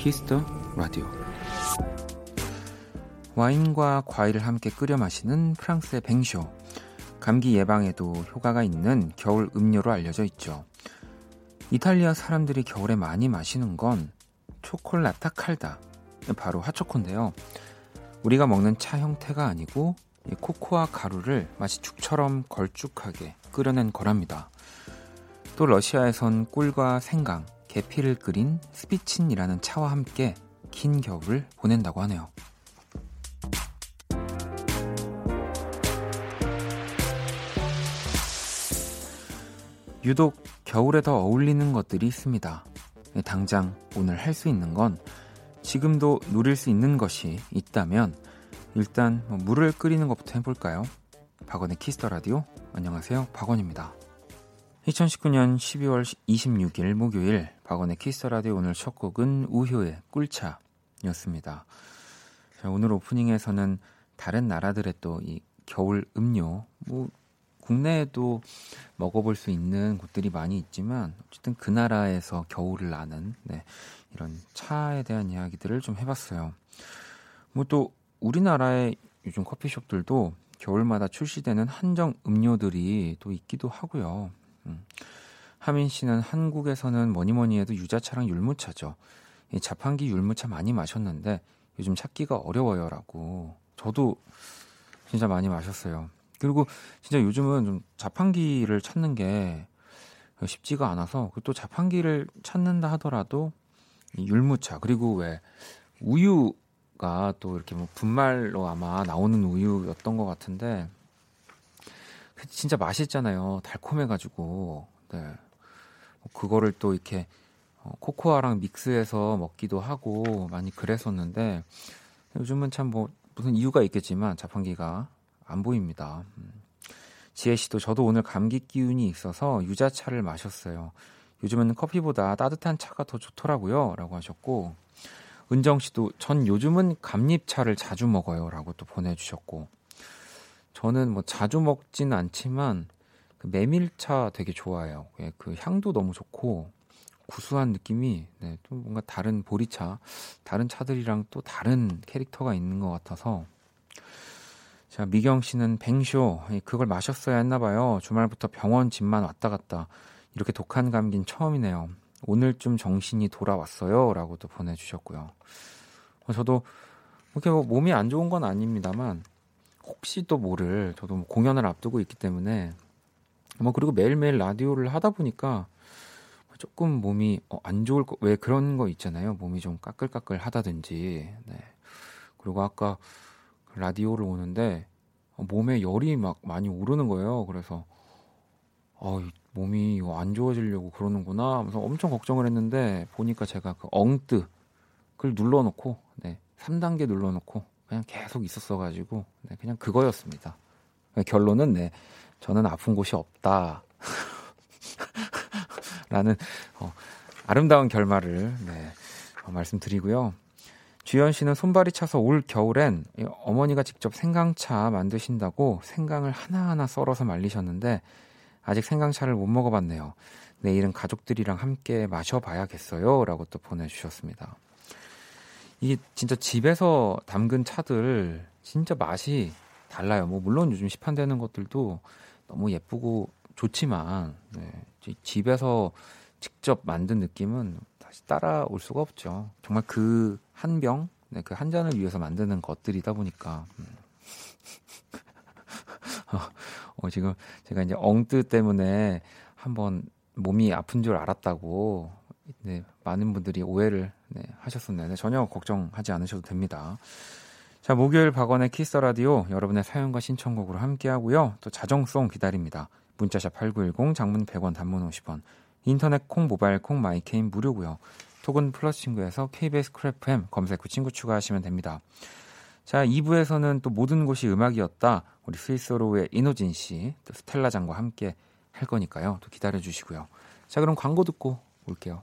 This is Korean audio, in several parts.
키스 더 라디오 와인과 과일을 함께 끓여 마시는 프랑스의 뱅쇼 감기 예방에도 효과가 있는 겨울 음료로 알려져 있죠. 이탈리아 사람들이 겨울에 많이 마시는 건 cioccolata calda 바로 핫초코인데요. 우리가 먹는 차 형태가 아니고 코코아 가루를 마치 죽처럼 걸쭉하게 끓여낸 거랍니다. 또 러시아에선 꿀과 생강, 계피를 끓인 스피친이라는 차와 함께 긴 겨울을 보낸다고 하네요. 유독 겨울에 더 어울리는 것들이 있습니다. 당장 오늘 할 수 있는 건 지금도 누릴 수 있는 것이 있다면 일단 뭐 물을 끓이는 것부터 해볼까요? 박원의 키스 더 라디오 안녕하세요 박원입니다. 2019년 12월 26일 목요일 박원의 키스 라디오 오늘 첫 곡은 우효의 꿀차였습니다. 자, 오늘 오프닝에서는 다른 나라들의 또 이 겨울 음료 뭐 국내에도 먹어볼 수 있는 곳들이 많이 있지만 어쨌든 그 나라에서 겨울을 나는 네, 이런 차에 대한 이야기들을 좀 해봤어요. 뭐 또 우리나라의 요즘 커피숍들도 겨울마다 출시되는 한정 음료들이 또 있기도 하고요. 음. 하민 씨는 한국에서는 뭐니 뭐니 해도 유자차랑 율무차죠. 이 자판기 율무차 많이 마셨는데 요즘 찾기가 어려워요라고. 저도 진짜 많이 마셨어요. 그리고 진짜 요즘은 좀 자판기를 찾는 게 쉽지가 않아서 또 자판기를 찾는다 하더라도 율무차 그리고 왜 우유가 또 이렇게 뭐 분말로 아마 나오는 우유였던 것 같은데 진짜 맛있잖아요. 달콤해가지고. 네. 뭐 그거를 또 이렇게 어, 코코아랑 믹스해서 먹기도 하고 많이 그랬었는데 요즘은 참 뭐 무슨 이유가 있겠지만 자판기가 안 보입니다. 음. 지혜 씨도 저도 오늘 감기 기운이 있어서 유자차를 마셨어요. 요즘은 커피보다 따뜻한 차가 더 좋더라고요. 라고 하셨고, 은정 씨도 전 요즘은 감잎차를 자주 먹어요. 라고 또 보내주셨고, 저는 뭐 자주 먹진 않지만 그 메밀차 되게 좋아해요. 예, 그 향도 너무 좋고 구수한 느낌이 네, 좀 뭔가 다른 보리차, 다른 차들이랑 또 다른 캐릭터가 있는 것 같아서 자 미경 씨는 뱅쇼 그걸 마셨어야 했나 봐요. 주말부터 병원 집만 왔다 갔다 이렇게 독한 감기는 처음이네요. 오늘쯤 정신이 돌아왔어요라고 도 보내주셨고요. 어, 저도 이렇게 뭐 몸이 안 좋은 건 아닙니다만 혹시 또 모를 저도 뭐 공연을 앞두고 있기 때문에 뭐 그리고 매일매일 라디오를 하다 보니까 조금 몸이 어, 안 좋을 거 왜 그런 거 있잖아요. 몸이 좀 까끌까끌 하다든지. 네. 그리고 아까 라디오를 오는데 어, 몸에 열이 막 많이 오르는 거예요. 그래서 어, 몸이 안 좋아지려고 그러는구나 하면서 엄청 걱정을 했는데 보니까 제가 그 엉뜨 그걸 눌러놓고 네, 3단계 눌러놓고 그냥 계속 있었어가지고 네, 그냥 그거였습니다. 결론은 네 저는 아픈 곳이 없다. 라는 어, 아름다운 결말을 네, 어, 말씀드리고요. 주현 씨는 손발이 차서 올 겨울엔 어머니가 직접 생강차 만드신다고 생강을 하나하나 썰어서 말리셨는데 아직 생강차를 못 먹어봤네요. 내일은 가족들이랑 함께 마셔봐야겠어요. 라고 또 보내주셨습니다. 이게 진짜 집에서 담근 차들 진짜 맛이 달라요. 뭐 물론 요즘 시판되는 것들도 너무 예쁘고 좋지만 네, 집에서 직접 만든 느낌은 다시 따라올 수가 없죠. 정말 그 한 병, 네, 그 한 잔을 위해서 만드는 것들이다 보니까. 음. 어, 지금 제가 이제 엉뜨 때문에 한번 몸이 아픈 줄 알았다고 네, 많은 분들이 오해를 네, 하셨었는데 전혀 걱정하지 않으셔도 됩니다. 자, 목요일 박원의 키스 라디오 여러분의 사연과 신청곡으로 함께 하고요. 또 자정송 기다립니다. 문자샵 8910 장문 100원 단문 50원. 인터넷 콩 모바일 콩 마이케이는 무료고요. 톡은 플러스 친구에서 KBS 쿨FM 검색 후 친구 추가하시면 됩니다. 자, 2부에서는 또 모든 곳이 음악이었다. 우리 스윗소로우의 인호진 씨, 또 스텔라장과 함께 할 거니까요. 또 기다려 주시고요. 자, 그럼 광고 듣고 올게요.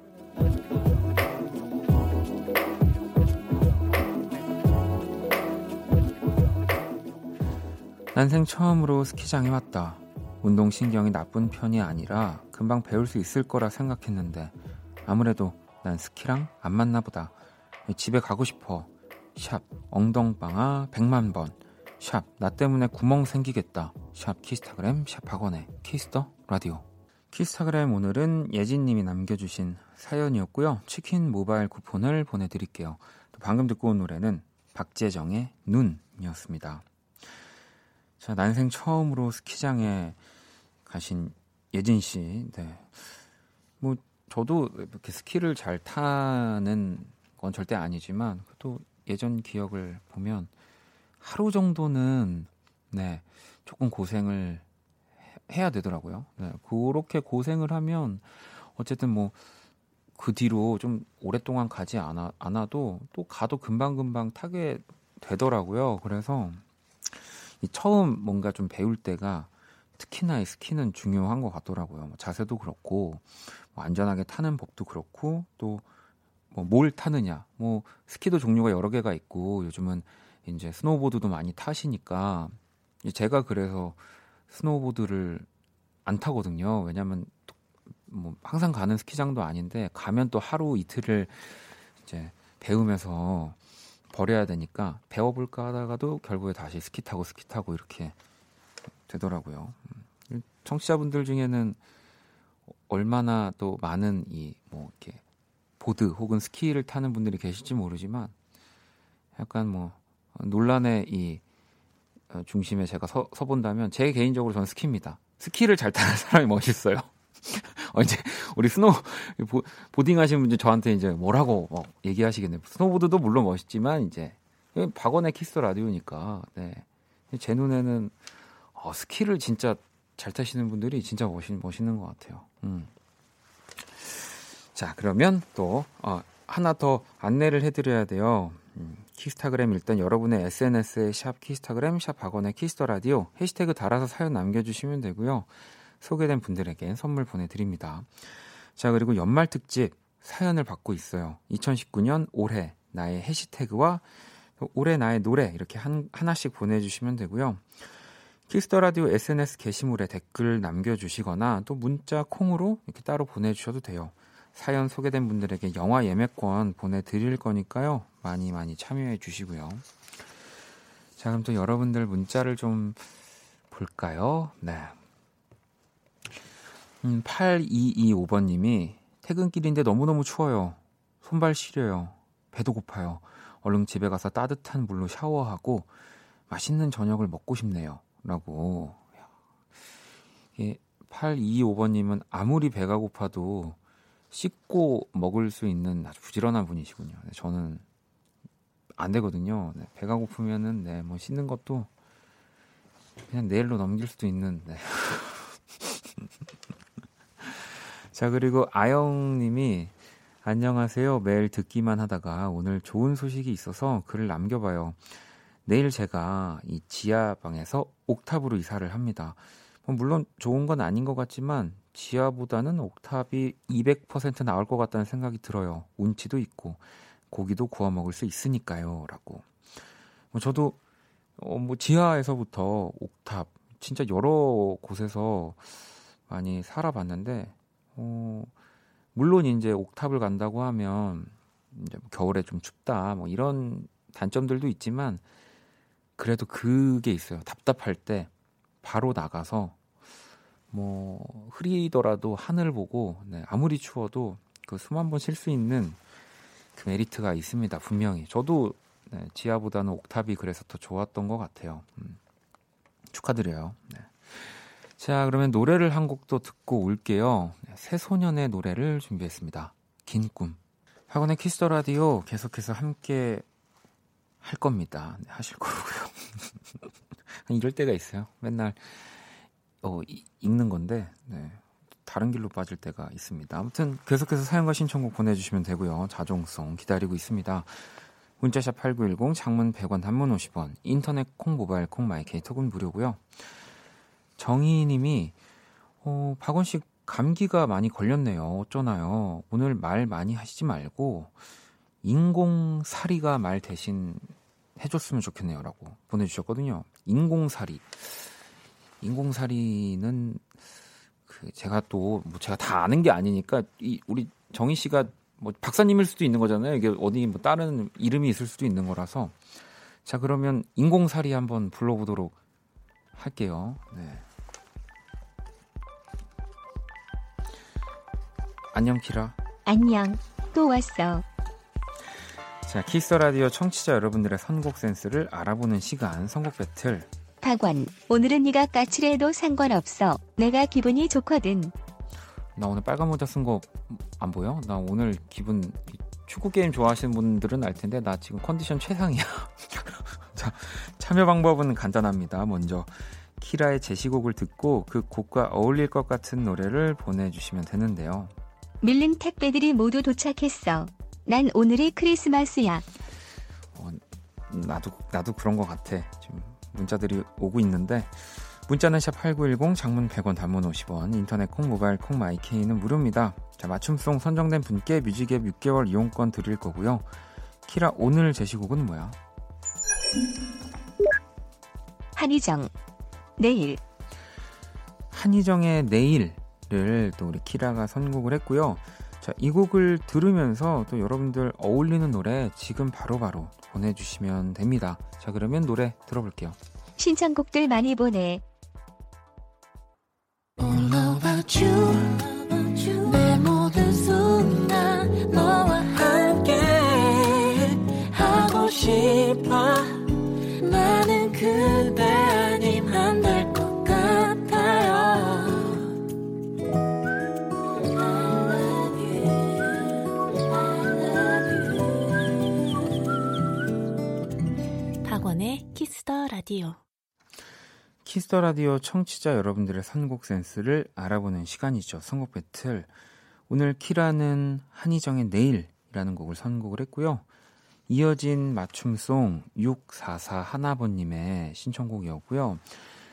난생 처음으로 스키장에 왔다. 운동신경이 나쁜 편이 아니라 금방 배울 수 있을 거라 생각했는데 아무래도 난 스키랑 안 맞나 보다. 집에 가고 싶어. 샵 엉덩방아 100만 번. 샵 나 때문에 구멍 생기겠다. 샵 키스타그램 샵 박원의 키스 더 라디오. 키스타그램 오늘은 예진님이 남겨주신 사연이었고요. 치킨 모바일 쿠폰을 보내드릴게요. 또 방금 듣고 온 노래는 박재정의 눈이었습니다. 자, 난생 처음으로 스키장에 가신 예진 씨. 네. 뭐, 저도 이렇게 스키를 잘 타는 건 절대 아니지만, 또 예전 기억을 보면 하루 정도는, 네, 조금 고생을 해야 되더라고요. 네, 그렇게 고생을 하면, 어쨌든 뭐, 그 뒤로 좀 오랫동안 가지 않아, 않아도 또 가도 금방금방 타게 되더라고요. 그래서 이 처음 뭔가 좀 배울 때가 특히나 이 스키는 중요한 것 같더라고요. 뭐 자세도 그렇고 뭐 안전하게 타는 법도 그렇고 또 뭐 뭘 타느냐. 뭐 스키도 종류가 여러 개가 있고 요즘은 이제 스노우보드도 많이 타시니까 제가 그래서 스노우보드를 안 타거든요. 왜냐면 뭐 항상 가는 스키장도 아닌데 가면 또 하루 이틀을 이제 배우면서 버려야 되니까 배워볼까 하다가도 결국에 다시 스키 타고 스키 타고 이렇게 되더라고요. 음, 청취자분들 중에는 얼마나 또 많은 이 뭐 이렇게 보드 혹은 스키를 타는 분들이 계실지 모르지만 약간 뭐 논란의 이 어, 중심에 제가 서, 서 본다면 제 개인적으로 저는 스키입니다. 스키를 잘 타는 사람이 멋있어요. 어, 이제 우리 스노우 보, 보딩 하시는 분들 저한테 이제 뭐라고 뭐 얘기하시겠네요. 스노보드도 물론 멋있지만 이제 박원의 키스 라디오니까 네. 제 눈에는 어, 스키를 진짜 잘 타시는 분들이 진짜 멋있, 멋있는 것 같아요. 음. 자 그러면 또 어, 하나 더 안내를 해드려야 돼요. 음, 키스타그램 일단 여러분의 SNS에 샵 키스타그램 샵 박원의 키스 더 라디오 해시태그 달아서 사연 남겨주시면 되고요. 소개된 분들에게 선물 보내드립니다. 자, 그리고 연말 특집 사연을 받고 있어요. 2019년 올해 나의 해시태그와 올해 나의 노래 이렇게 한, 하나씩 보내주시면 되고요. 키스 더 라디오 SNS 게시물에 댓글 남겨주시거나 또 문자 콩으로 이렇게 따로 보내주셔도 돼요. 사연 소개된 분들에게 영화 예매권 보내드릴 거니까요. 많이 많이 참여해 주시고요. 자, 그럼 또 여러분들 문자를 좀 볼까요? 네. 음, 8225번님이 퇴근길인데 너무너무 추워요. 손발 시려요. 배도 고파요. 얼른 집에 가서 따뜻한 물로 샤워하고 맛있는 저녁을 먹고 싶네요. 라고. 예, 8225번님은 아무리 배가 고파도 씻고 먹을 수 있는 아주 부지런한 분이시군요. 네, 저는 안 되거든요. 네, 배가 고프면은 네, 뭐 씻는 것도 그냥 내일로 넘길 수도 있는 네. 자, 그리고 아영님이 안녕하세요. 매일 듣기만 하다가 오늘 좋은 소식이 있어서 글을 남겨봐요. 내일 제가 이 지하방에서 옥탑으로 이사를 합니다. 뭐 물론 좋은 건 아닌 것 같지만 지하보다는 옥탑이 200% 나올 것 같다는 생각이 들어요. 운치도 있고 고기도 구워 먹을 수 있으니까요. 라고. 뭐 저도 어, 뭐 지하에서부터 옥탑 진짜 여러 곳에서 많이 살아봤는데 어, 물론 이제 옥탑을 간다고 하면 이제 뭐 겨울에 좀 춥다 뭐 이런 단점들도 있지만 그래도 그게 있어요. 답답할 때 바로 나가서 뭐 흐리더라도 하늘 보고 네, 아무리 추워도 그 숨 한 번 쉴 수 있는 그 메리트가 있습니다. 분명히 저도 네, 지하보다는 옥탑이 그래서 더 좋았던 것 같아요. 음, 축하드려요. 네. 자, 그러면 노래를 한 곡 또 듣고 올게요. 새소년의 노래를 준비했습니다. 긴 꿈. 박원의 키스 더 라디오 계속해서 함께 할 겁니다. 네, 하실 거고요. 이럴 때가 있어요. 맨날 어, 이, 읽는 건데 네. 다른 길로 빠질 때가 있습니다. 아무튼 계속해서 사연과 신청곡 보내주시면 되고요. 자정송 기다리고 있습니다. 문자샵 8910, 장문 100원, 단문 50원, 인터넷 콩, 모바일 콩, 마이케이, 톡은 무료고요. 정희님이 어, 박원 씨 감기가 많이 걸렸네요. 어쩌나요? 오늘 말 많이 하시지 말고 인공사리가 말 대신 해줬으면 좋겠네요라고 보내주셨거든요. 인공사리. 인공사리는 그 제가 또 뭐 제가 다 아는 게 아니니까 이 우리 정희 씨가 뭐 박사님일 수도 있는 거잖아요. 이게 어디 뭐 다른 이름이 있을 수도 있는 거라서 자 그러면 인공사리 한번 불러보도록 할게요. 네. 안녕 키라. 안녕. 또 왔어. 자, Kiss the Radio 청취자 여러분들의 선곡 센스를 알아보는 시간 선곡 배틀. 박원, 오늘은 네가 까칠해도 상관없어. 내가 기분이 좋거든. 나 오늘 빨간 모자 쓴 거 안 보여? 나 오늘 기분 축구 게임 좋아하시는 분들은 알 텐데 나 지금 컨디션 최상이야. 자, 참여 방법은 간단합니다. 먼저 키라의 제시곡을 듣고 그 곡과 어울릴 것 같은 노래를 보내주시면 되는데요. 밀린 택배들이 모두 도착했어. 난 오늘이 크리스마스야. 어, 나도 나도 그런 것 같아. 지금 문자들이 오고 있는데 문자는 샵 8910 장문 100원 단문 50원 인터넷 콩 모바일 콩 마이케이는 무료입니다. 자, 맞춤송 선정된 분께 뮤직앱 6개월 이용권 드릴 거고요. 키라 오늘 제시곡은 뭐야? 한희정 내일 한희정의 내일 를 또 우리 키라가 선곡을 했고요. 자, 이 곡을 들으면서 또 여러분들 어울리는 노래 지금 바로바로 바로 보내주시면 됩니다. 자, 그러면 노래 들어볼게요. 신청곡들 많이 보내. Kiss the Radio. Kiss the Radio 청취자 여러분들의 선곡 센스를 알아보는 시간이죠. 선곡 배틀. 오늘 키라는 한희정의 내일이라는 곡을 선곡을 했고요. 이어진 맞춤송 644 하나번님의 신청곡이었고요.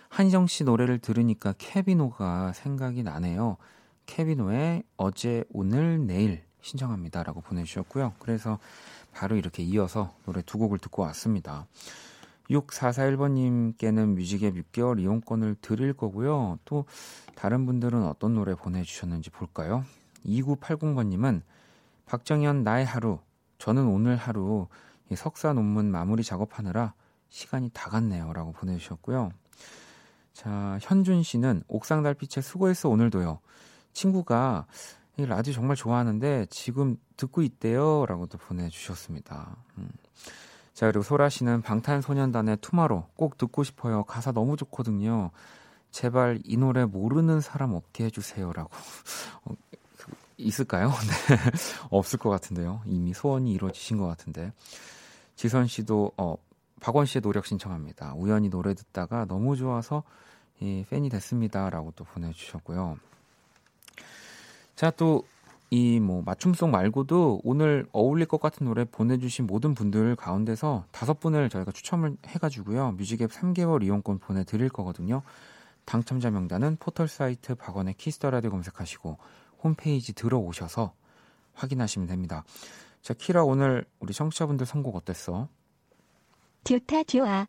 한희정 씨 노래를 들으니까 케비노가 생각이 나네요. 케비노의 어제, 오늘, 내일 신청합니다라고 보내주셨고요. 그래서 바로 이렇게 이어서 노래 두 곡을 듣고 왔습니다. 6441번님께는 뮤직앱 6개월 이용권을 드릴 거고요. 또 다른 분들은 어떤 노래 보내주셨는지 볼까요? 2980번님은 박정현 나의 하루, 저는 오늘 하루 석사 논문 마무리 작업하느라 시간이 다 갔네요. 라고 보내주셨고요. 자, 현준 씨는 옥상 달빛에 수고했어 오늘도요. 친구가 이 라디오 정말 좋아하는데 지금 듣고 있대요. 라고 또 보내주셨습니다. 음. 자, 그리고 소라 씨는 방탄소년단의 투마로 꼭 듣고 싶어요. 가사 너무 좋거든요. 제발 이 노래 모르는 사람 없게 해주세요라고. 어, 있을까요? 네. 없을 것 같은데요. 이미 소원이 이루어지신 것 같은데. 지선 씨도, 어, 박원 씨의 노력 신청합니다. 우연히 노래 듣다가 너무 좋아서 이 팬이 됐습니다. 라고 또 보내주셨고요. 자, 또 이 뭐 맞춤송 말고도 오늘 어울릴 것 같은 노래 보내주신 모든 분들 가운데서 다섯 분을 저희가 추첨을 해가지고요 뮤직앱 3개월 이용권 보내드릴 거거든요. 당첨자 명단은 포털 사이트 박원의 키스터라디오 검색하시고 홈페이지 들어오셔서 확인하시면 됩니다. 자 키라 오늘 우리 청취자분들 선곡 어땠어? 좋다 좋아.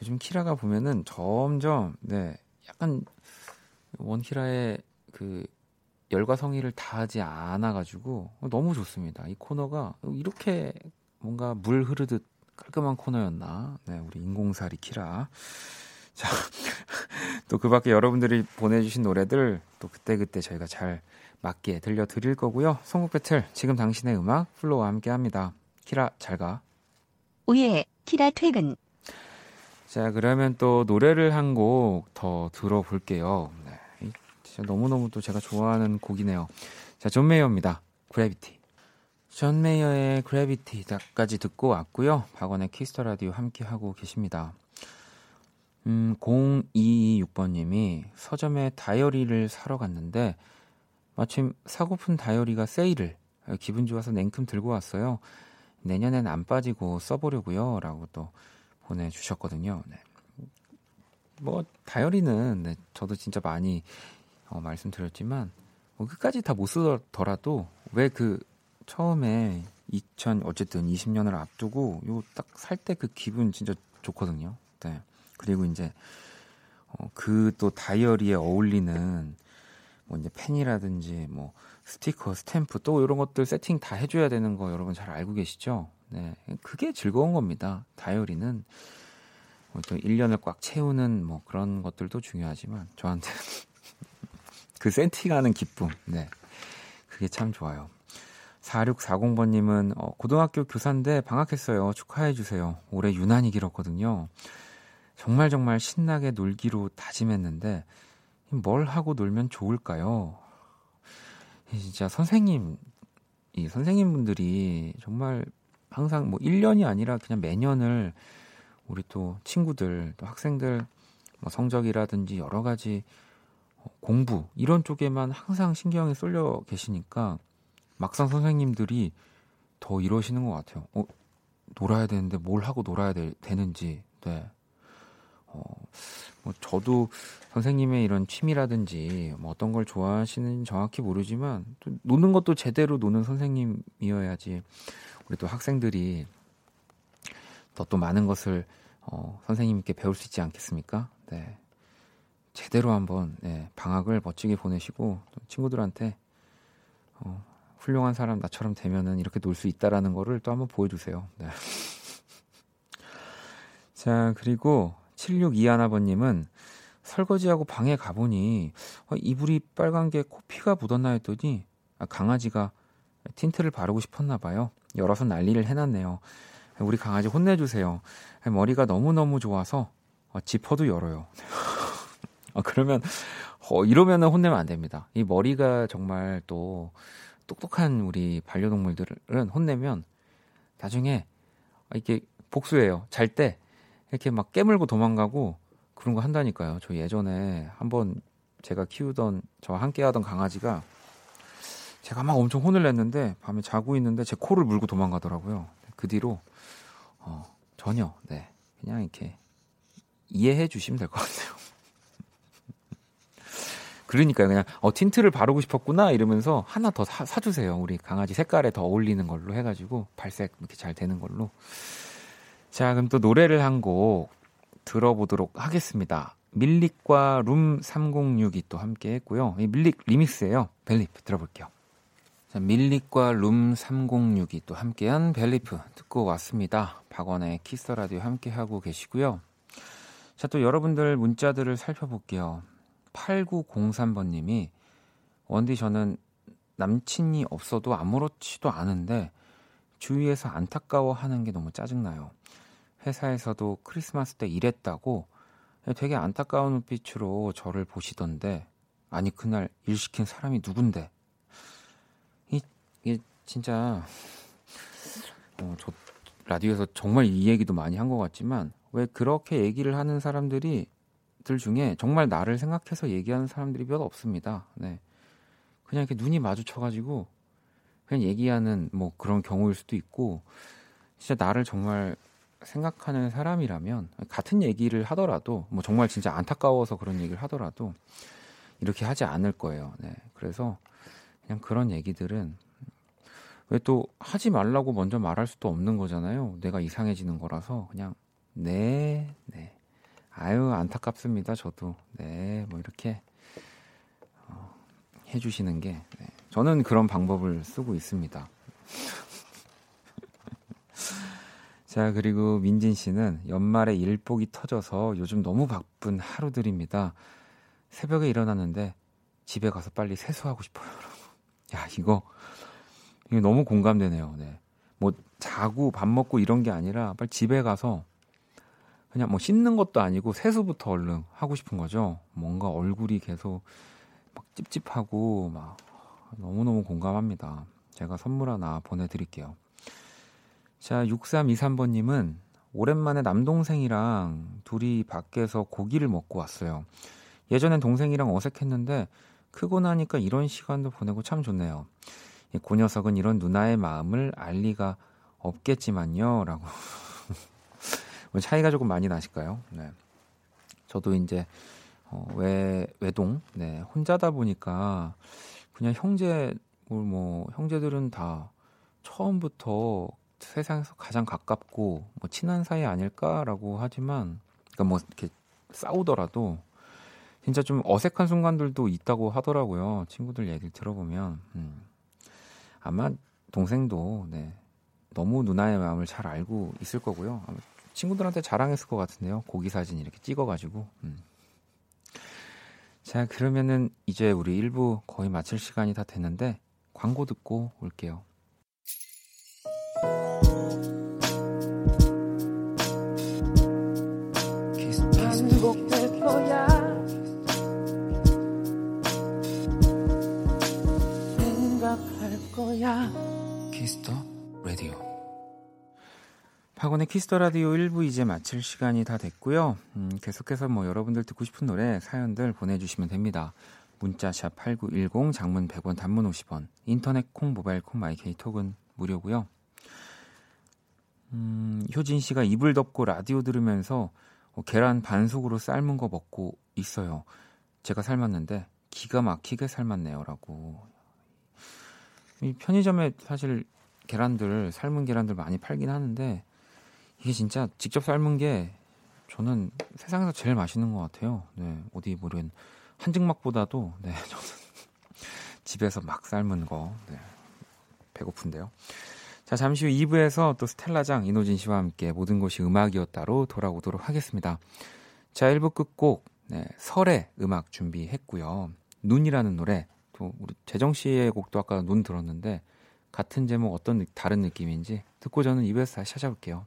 요즘 키라가 보면은 점점 네 약간 원키라의 그 열과 성의를 다하지 않아 가지고 너무 좋습니다. 이 코너가 이렇게 뭔가 물 흐르듯 깔끔한 코너였나? 네, 우리 인공사리 키라. 자, 또 그 밖에 여러분들이 보내주신 노래들 또 그때그때 저희가 잘 맞게 들려드릴 거고요. 선곡 배틀, 지금 당신의 음악, FLO와 함께 합니다. 키라, 잘 가. Oh yeah, 키라 퇴근. 자, 그러면 또 노래를 한 곡 더 들어볼게요. 진짜 너무너무 또 제가 좋아하는 곡이네요. 자, 존 메이어입니다. Gravity. 존 메이어의 Gravity까지 듣고 왔고요. 박원의 Kiss the Radio 함께 하고 계십니다. 음, 0226번님이 서점에 다이어리를 사러 갔는데 마침 사고픈 다이어리가 세일을 아, 기분 좋아서 냉큼 들고 왔어요. 내년엔 안 빠지고 써보려고요. 라고 또 보내주셨거든요. 네. 뭐 다이어리는 네, 저도 진짜 많이 어, 말씀드렸지만 뭐 끝까지 다 못 쓰더라도 왜 그 처음에 2000 어쨌든 20년을 앞두고 요 딱 살 때 그 기분 진짜 좋거든요. 네. 그리고 이제 어, 그 또 다이어리에 어울리는 뭐 이제 펜이라든지 뭐 스티커, 스탬프 또 이런 것들 세팅 다 해줘야 되는 거 여러분 잘 알고 계시죠? 네, 그게 즐거운 겁니다. 다이어리는 뭐또 1년을 꽉 채우는 뭐 그런 것들도 중요하지만 저한테 그 세팅하는 기쁨, 네, 그게 참 좋아요. 4640번님은 어, 고등학교 교사인데 방학했어요. 축하해 주세요. 올해 유난히 길었거든요. 정말 정말 신나게 놀기로 다짐했는데 뭘 하고 놀면 좋을까요? 진짜 선생님, 이 선생님분들이 정말 항상 뭐 1년이 아니라 그냥 매년을 우리 또 친구들, 또 학생들 뭐 성적이라든지 여러 가지 어, 공부 이런 쪽에만 항상 신경이 쏠려 계시니까 막상 선생님들이 더 이러시는 것 같아요. 어, 놀아야 되는데 뭘 하고 놀아야 되, 되는지. 네. 어, 뭐 저도 선생님의 이런 취미라든지 뭐 어떤 걸 좋아하시는 정확히 모르지만 또 노는 것도 제대로 노는 선생님이어야지 우리 또 학생들이 더 또 많은 것을 어, 선생님께 배울 수 있지 않겠습니까? 네. 제대로 한번 네, 방학을 멋지게 보내시고 친구들한테 어, 훌륭한 사람 나처럼 되면은 이렇게 놀 수 있다라는 거를 또 한번 보여주세요. 네. 자 그리고 7621아버님은 설거지하고 방에 가보니 어, 이불이 빨간 게 코피가 묻었나 했더니 아, 강아지가 tint를 바르고 싶었나 봐요. 열어서 난리를 해놨네요. 우리 강아지 혼내주세요. 머리가 너무너무 좋아서 어, 지퍼도 열어요. 어, 그러면 어, 이러면은 혼내면 안 됩니다. 이 머리가 정말 또 똑똑한 우리 반려동물들은 혼내면 나중에 이렇게 복수해요. 잘 때 이렇게 막 깨물고 도망가고 그런 거 한다니까요. 저 예전에 한번 제가 키우던 저 함께 하던 강아지가 제가 막 엄청 혼을 냈는데 밤에 자고 있는데 제 코를 물고 도망가더라고요. 그 뒤로 어, 전혀 네 그냥 이렇게 이해해 주시면 될 것 같아요. 그러니까 그냥 어 tint를 바르고 싶었구나 이러면서 하나 더 사, 사주세요. 우리 강아지 색깔에 더 어울리는 걸로 해가지고 발색 이렇게 잘 되는 걸로. 자 그럼 또 노래를 한 곡 들어보도록 하겠습니다. MILLIC과 Room306이 또 함께 했고요. 이 MILLIC remix예요. Belief 들어볼게요. 자, MILLIC과 Room306이 또 함께한 Belief 듣고 왔습니다. 박원의 Kiss the Radio 함께 하고 계시고요. 자, 또 여러분들 문자들을 살펴볼게요. 8903번 님이 원디 저는 남친이 없어도 아무렇지도 않은데 주위에서 안타까워 하는 게 너무 짜증나요. 회사에서도 크리스마스 때 일했다고 되게 안타까운 눈빛으로 저를 보시던데 아니 그날 일 시킨 사람이 누군데 이, 이게 진짜 어, 저 라디오에서 정말 이 얘기도 많이 한 것 같지만 왜 그렇게 얘기를 하는 사람들이 들 중에 정말 나를 생각해서 얘기하는 사람들이 몇 없습니다. 네. 그냥 이렇게 눈이 마주쳐가지고 그냥 얘기하는 뭐 그런 경우일 수도 있고 진짜 나를 정말 생각하는 사람이라면 같은 얘기를 하더라도 뭐 정말 진짜 안타까워서 그런 얘기를 하더라도 이렇게 하지 않을 거예요. 네. 그래서 그냥 그런 얘기들은 왜 또 하지 말라고 먼저 말할 수도 없는 거잖아요. 내가 이상해지는 거라서 그냥 네, 네. 아유 안타깝습니다. 저도 네, 뭐 이렇게 어, 해주시는 게 네. 저는 그런 방법을 쓰고 있습니다. 자, 그리고 민진 씨는 연말에 일복이 터져서 요즘 너무 바쁜 하루들입니다. 새벽에 일어났는데 집에 가서 빨리 세수하고 싶어요. 야, 이거, 이거 너무 공감되네요. 네. 뭐, 자고 밥 먹고 이런 게 아니라 빨리 집에 가서 그냥 뭐 씻는 것도 아니고 세수부터 얼른 하고 싶은 거죠. 뭔가 얼굴이 계속 막 찝찝하고 막 너무너무 공감합니다. 제가 선물 하나 보내드릴게요. 자, 6323번님은 오랜만에 남동생이랑 둘이 밖에서 고기를 먹고 왔어요. 예전엔 동생이랑 어색했는데 크고 나니까 이런 시간도 보내고 참 좋네요. 고 녀석은 이런 누나의 마음을 알 리가 없겠지만요. 라고. 뭐 차이가 조금 많이 나실까요? 네. 저도 이제, 어, 외, 외동, 네, 혼자다 보니까 그냥 형제, 뭐, 형제들은 다 처음부터 세상에서 가장 가깝고 뭐 친한 사이 아닐까라고 하지만, 그러니까 뭐 이렇게 싸우더라도 진짜 좀 어색한 순간들도 있다고 하더라고요. 친구들 얘기를 들어보면. 음. 아마 동생도 네, 너무 누나의 마음을 잘 알고 있을 거고요. 친구들한테 자랑했을 것 같은데요. 고기 사진 이렇게 찍어가지고. 음. 자, 그러면은 이제 우리 1부 거의 마칠 시간이 다 됐는데 광고 듣고 올게요. 반복될 거야. 생각할 거야. 박원의 Kiss the Radio 1부 이제 마칠 시간이 다 됐고요. 음, 계속해서 뭐 여러분들 듣고 싶은 노래 사연들 보내주시면 됩니다. 문자 샵 8910 장문 100원 단문 50원 인터넷 콩 모바일 콩 My K 톡은 무료고요. 음, 효진 씨가 이불 덮고 라디오 들으면서 어, 계란 반숙으로 삶은 거 먹고 있어요. 제가 삶았는데 기가 막히게 삶았네요라고. 이 편의점에 사실 계란들 삶은 계란들 많이 팔긴 하는데 이게 진짜 직접 삶은 게 저는 세상에서 제일 맛있는 것 같아요. 네, 어디 모르는 한증막보다도 네, 저는 집에서 막 삶은 거 네, 배고픈데요. 자, 잠시 후 2부에서 또 스텔라장 이노진 씨와 함께 모든 것이 음악이었다로 돌아오도록 하겠습니다. 자, 1부 끝곡 네, 설의 음악 준비했고요. 눈이라는 노래 또 우리 재정 씨의 곡도 아까 눈 들었는데 같은 제목 어떤 다른 느낌인지 듣고 저는 2부에서 다시 찾아올게요.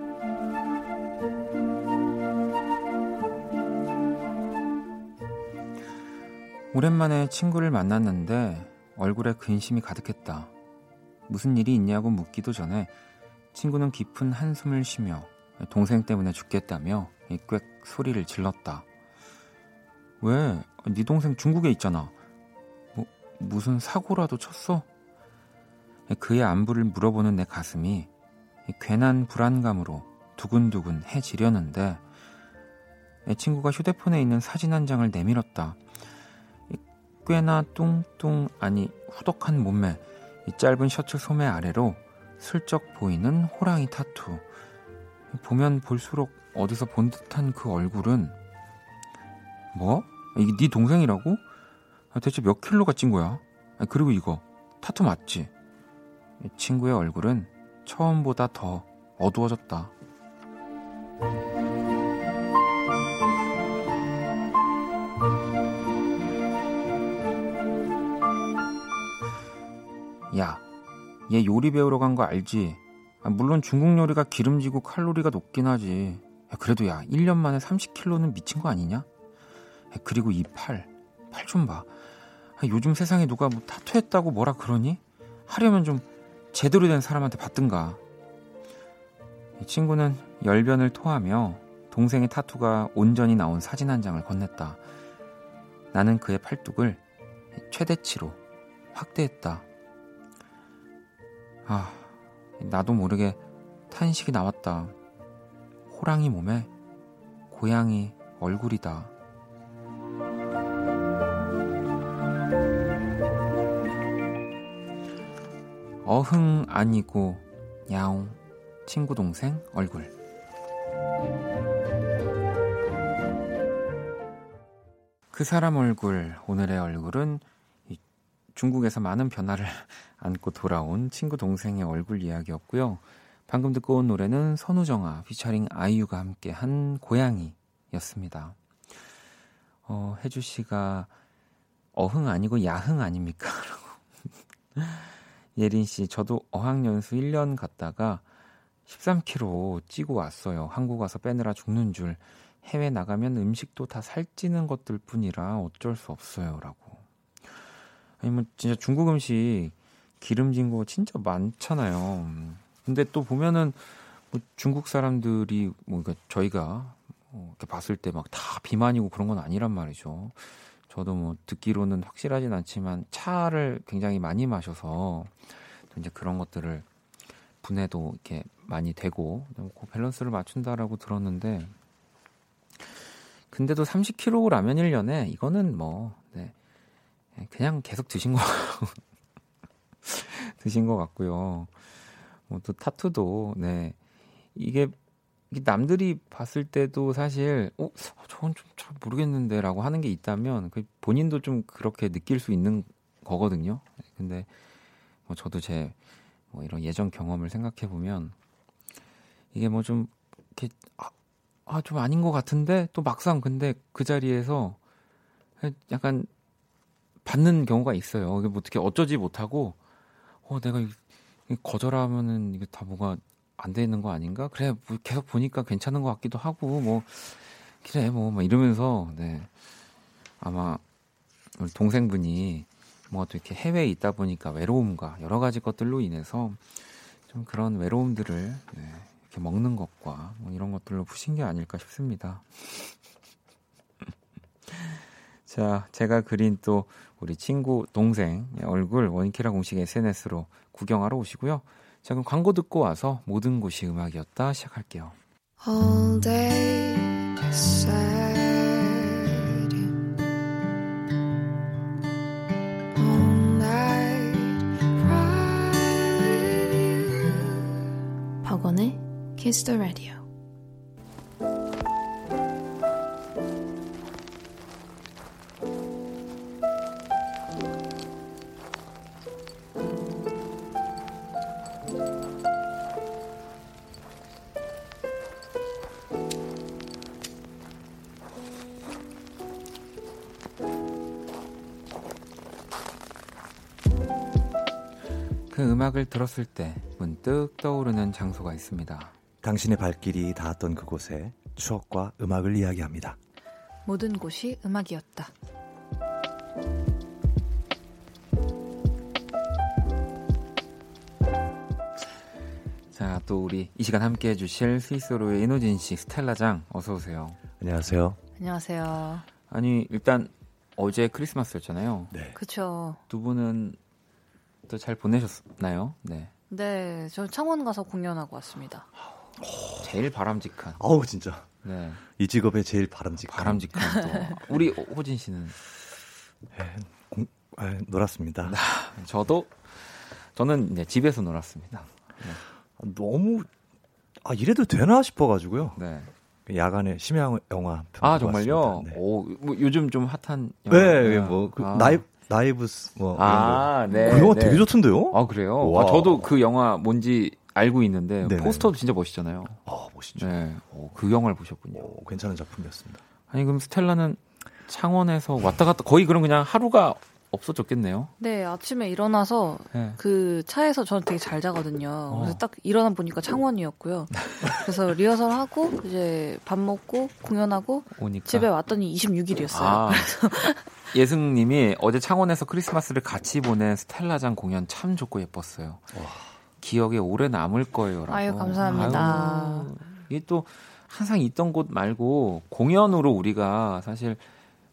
오랜만에 친구를 만났는데 얼굴에 근심이 가득했다. 무슨 일이 있냐고 묻기도 전에 친구는 깊은 한숨을 쉬며 동생 때문에 죽겠다며 꽥 소리를 질렀다. 왜? 네 동생 중국에 있잖아. 뭐, 무슨 사고라도 쳤어? 그의 안부를 물어보는 내 가슴이 괜한 불안감으로 두근두근 해지려는데 내 친구가 휴대폰에 있는 사진 한 장을 내밀었다. 꽤나 뚱뚱 아니 후덕한 몸매 이 짧은 셔츠 소매 아래로 슬쩍 보이는 호랑이 타투 보면 볼수록 어디서 본 듯한 그 얼굴은 뭐? 이게 네 동생이라고? 아, 대체 몇 킬로가 찐 거야? 그리고 이거 타투 맞지? 친구의 얼굴은 처음보다 더 어두워졌다. 야, 얘 요리 배우러 간 거 알지? 아, 물론 중국 요리가 기름지고 칼로리가 높긴 하지. 야, 그래도 야, 1년 만에 30kg는 미친 거 아니냐? 야, 그리고 이 팔, 팔 좀 봐. 아, 요즘 세상에 누가 뭐 타투했다고 뭐라 그러니? 하려면 좀 제대로 된 사람한테 받든가. 이 친구는 열변을 토하며 동생의 타투가 온전히 나온 사진 한 장을 건넸다. 나는 그의 팔뚝을 최대치로 확대했다. 아, 나도 모르게 탄식이 나왔다. 호랑이 몸에 고양이 얼굴이다. 어흥 아니고 야옹 친구 동생 얼굴 그 사람 얼굴 오늘의 얼굴은 중국에서 많은 변화를 안고 돌아온 친구 동생의 얼굴 이야기였고요. 방금 듣고 온 노래는 선우정아 피처링 아이유가 함께 한 고양이였습니다. 어, 혜주 씨가 어흥 아니고 야흥 아닙니까? 예린 씨, 저도 어학연수 1년 갔다가 13kg 찌고 왔어요. 한국 와서 빼느라 죽는 줄. 해외 나가면 음식도 다 살찌는 것들 뿐이라 어쩔 수 없어요. 라고. 아니면 진짜 중국 음식 기름진 거 진짜 많잖아요. 근데 또 보면은 뭐 중국 사람들이 뭐 그러니까 저희가 뭐 이렇게 봤을 때 막 다 비만이고 그런 건 아니란 말이죠. 저도 뭐 듣기로는 확실하진 않지만 차를 굉장히 많이 마셔서 이제 그런 것들을 분해도 이렇게 많이 되고 그 밸런스를 맞춘다라고 들었는데 근데도 30kg라면 1년에 이거는 뭐 네. 그냥 계속 드신 거 드신 것 같고요. 뭐 또 타투도 네 이게 남들이 봤을 때도 사실 어 저건 좀 잘 모르겠는데라고 하는 게 있다면 그 본인도 좀 그렇게 느낄 수 있는 거거든요. 근데 뭐 저도 제 뭐 이런 예전 경험을 생각해 보면 이게 뭐 좀 이렇게 아, 아, 좀 아 닌 것 같은데 또 막상 근데 그 자리에서 약간 받는 경우가 있어요. 이게 뭐 어떻게 어쩌지 못하고 어 내가 거절하면은 이게 다 뭐가 안 되는 거 아닌가? 그래 뭐 계속 보니까 괜찮은 것 같기도 하고 뭐 그래 뭐 이러면서 네 아마 우리 동생분이 뭐또 이렇게 해외에 있다 보니까 외로움과 여러 가지 것들로 인해서 좀 그런 외로움들을 네, 이렇게 먹는 것과 뭐 이런 것들로 푸신 게 아닐까 싶습니다. 자, 제가 그린 또 우리 친구 동생 얼굴 원키라 공식 SNS로 구경하러 오시고요. 자, 그럼 광고 듣고 와서 모든 곳이 음악이었다 시작할게요. All day sad. All night with you. 박원의 Kiss the Radio. 음악을 들었을 때 문득 떠오르는 장소가 있습니다. 당신의 발길이 닿았던 그곳에 추억과 음악을 이야기합니다. 모든 곳이 음악이었다. 자, 또 우리 이 시간 함께 해주실 스위스로의 이노진 씨, 스텔라장 어서 오세요. 안녕하세요. 안녕하세요. 아니 일단 어제 크리스마스였잖아요. 네. 그쵸. 두 분은 또 잘 보내셨나요? 네. 네, 저 창원 가서 공연하고 왔습니다. 제일 바람직한. 어우 진짜. 네. 이 직업에 제일 바람직한. 바람직한 또 우리 호진 씨는 네, 공, 아, 놀았습니다. 저도 저는 이제 집에서 놀았습니다. 네. 너무 아 이래도 되나 싶어가지고요. 네. 야간에 심야 영화 아 정말요? 네. 오, 뭐 요즘 좀 핫한 영화. 네, 뭐 그 아. 나이 나이브스 뭐 아. 네. 그 영화 네. 되게 좋던데요? 아 그래요? 와. 아, 저도 그 영화 뭔지 알고 있는데 네네. 포스터도 진짜 멋있잖아요. 아 멋있죠. 네. 오, 그 영화를 보셨군요. 오, 괜찮은 작품이었습니다. 아니 그럼 스텔라는 창원에서 왔다 갔다 거의 그럼 그냥 하루가 없어졌겠네요. 네, 아침에 일어나서 네. 그 차에서 저는 되게 잘 자거든요. 그래서 어. 딱 일어나 보니까 창원이었고요. 그래서 리허설 하고 이제 밥 먹고 공연하고 오니까 집에 왔더니 26일이었어요. 아, 예승님이 어제 창원에서 크리스마스를 같이 보낸 스텔라장 공연 참 좋고 예뻤어요. 기억에 오래 남을 거예요라고. 아유, 감사합니다. 아유, 이게 또 항상 있던 곳 말고 공연으로 우리가 사실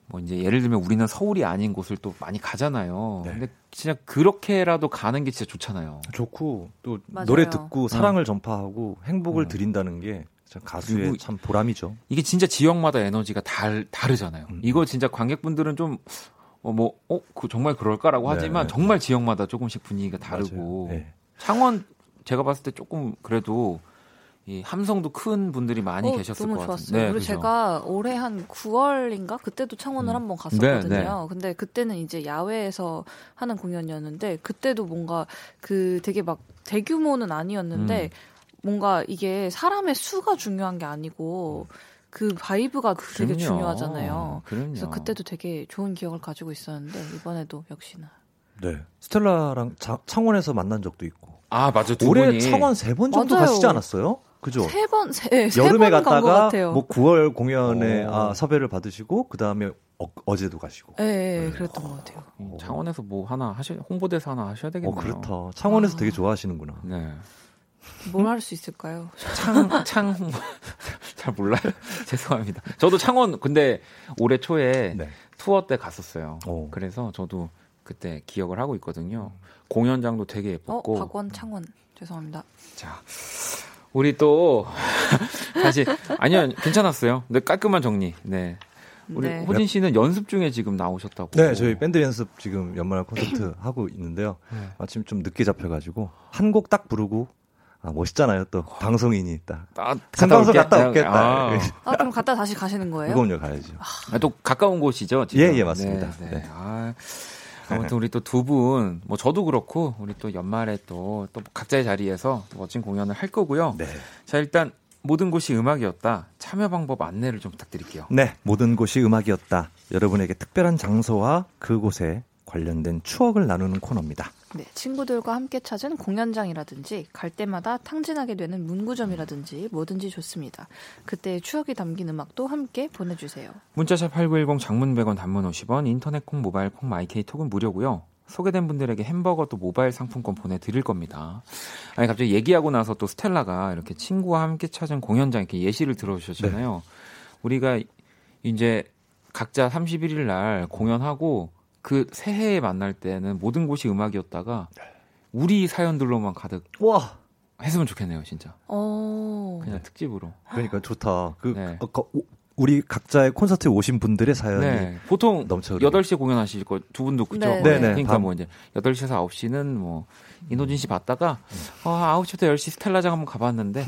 뭐 이제 예를 들면 우리는 서울이 아닌 곳을 또 많이 가잖아요. 네. 근데 진짜 그렇게라도 가는 게 진짜 좋잖아요. 좋고 또 맞아요. 노래 듣고 사랑을 전파하고 행복을 어. 드린다는 게참 가수의 참 보람이죠. 이게 진짜 지역마다 에너지가 달, 다르잖아요. 음. 이거 진짜 관객분들은 좀, 어, 뭐, 어, 그 정말 그럴까라고 네, 하지만 네. 정말 지역마다 조금씩 분위기가 다르고. 네. 창원 제가 봤을 때 조금 그래도 이 함성도 큰 분들이 많이 어, 계셨을 너무 것 좋았어요. 같은데. 그리고 그죠? 제가 올해 한 9월인가 그때도 창원을 음. 한번 갔었거든요. 네, 네. 근데 그때는 이제 야외에서 하는 공연이었는데 그때도 뭔가 그 되게 막 대규모는 아니었는데 음. 뭔가 이게 사람의 수가 중요한 게 아니고 그 vibe가 되게 그럼요. 중요하잖아요. 그럼요. 그래서 그때도 되게 좋은 기억을 가지고 있었는데 이번에도 역시나. 네. 스텔라랑 자- 창원에서 만난 적도 있고. 아 맞아 두 올해 분이 창원 세 번 정도 맞아요. 가시지 않았어요? 그죠? 세 번, 세, 세 여름에 갔다가. 뭐 9월 공연에 오. 아, 섭외를 받으시고 그 다음에 어, 제도 가시고. 예, 예, 예, 그랬던 것 같아요. 음, 창원에서 뭐 하나 하셔 홍보대사 하나 하셔야 되겠네요. 어 그렇다. 창원에서 아. 되게 좋아하시는구나. 네. 뭘 할 수 있을까요? 창, 창, 홍보. 잘 몰라요. 죄송합니다. 저도 창원, 근데 올해 초에 네. 투어 때 갔었어요. 오. 그래서 저도 그때 기억을 하고 있거든요. 공연장도 되게 어, 예뻤고. 박원, 창원. 죄송합니다. 자, 우리 또, 다시, 아니요, 괜찮았어요. 근데 깔끔한 정리. 네. 우리 네. 호진 씨는 연습 중에 지금 나오셨다고. 네, 저희 밴드 연습 지금 연말 콘서트 하고 있는데요. 네. 마침 좀 늦게 잡혀가지고 한 곡 딱 부르고 아 멋있잖아요 또 방송인이 딱 아, 생방송 올게. 갔다 오겠다. 아, 아, 그럼 갔다 다시 가시는 거예요? 무거운 가야죠. 아, 또 가까운 곳이죠. 지금? 예, 예, 맞습니다. 네, 네. 네. 아, 아무튼 우리 또 두 분, 뭐 저도 그렇고 우리 또 연말에 또, 또 각자의 자리에서 멋진 공연을 할 거고요. 네. 자, 일단 모든 곳이 음악이었다. 참여 방법 안내를 좀 부탁드릴게요. 네, 모든 곳이 음악이었다. 여러분에게 특별한 장소와 그곳에 관련된 추억을 나누는 코너입니다. 네, 친구들과 함께 찾은 공연장이라든지 갈 때마다 탕진하게 되는 문구점이라든지 뭐든지 좋습니다. 그때의 추억이 담긴 음악도 함께 보내주세요. 문자샵 8910 장문 100원 단문 50원 인터넷 콩 모바일 콩 마이케이 톡은 무료고요. 소개된 분들에게 햄버거 또 모바일 상품권 보내드릴 겁니다. 아니 갑자기 얘기하고 나서 또 스텔라가 이렇게 친구와 함께 찾은 공연장 이렇게 예시를 들어주셨잖아요. 우리가 이제 각자 31일 날 공연하고 그 새해에 만날 때는 모든 곳이 음악이었다가 우리 사연들로만 가득 와, 했으면 좋겠네요, 진짜. 어, 그냥 특집으로. 그러니까 좋다. 그 네. 오- 우리 각자의 콘서트에 오신 분들의 사연이 네. 보통 넘쳐. 8시에 공연하실 거 두 분도 그죠? 네. 네네. 그러니까 밤. 뭐 이제 8시에서 9시는 뭐 이노진 씨 봤다가 어, 9시부터 10시 스텔라장 한번 가봤는데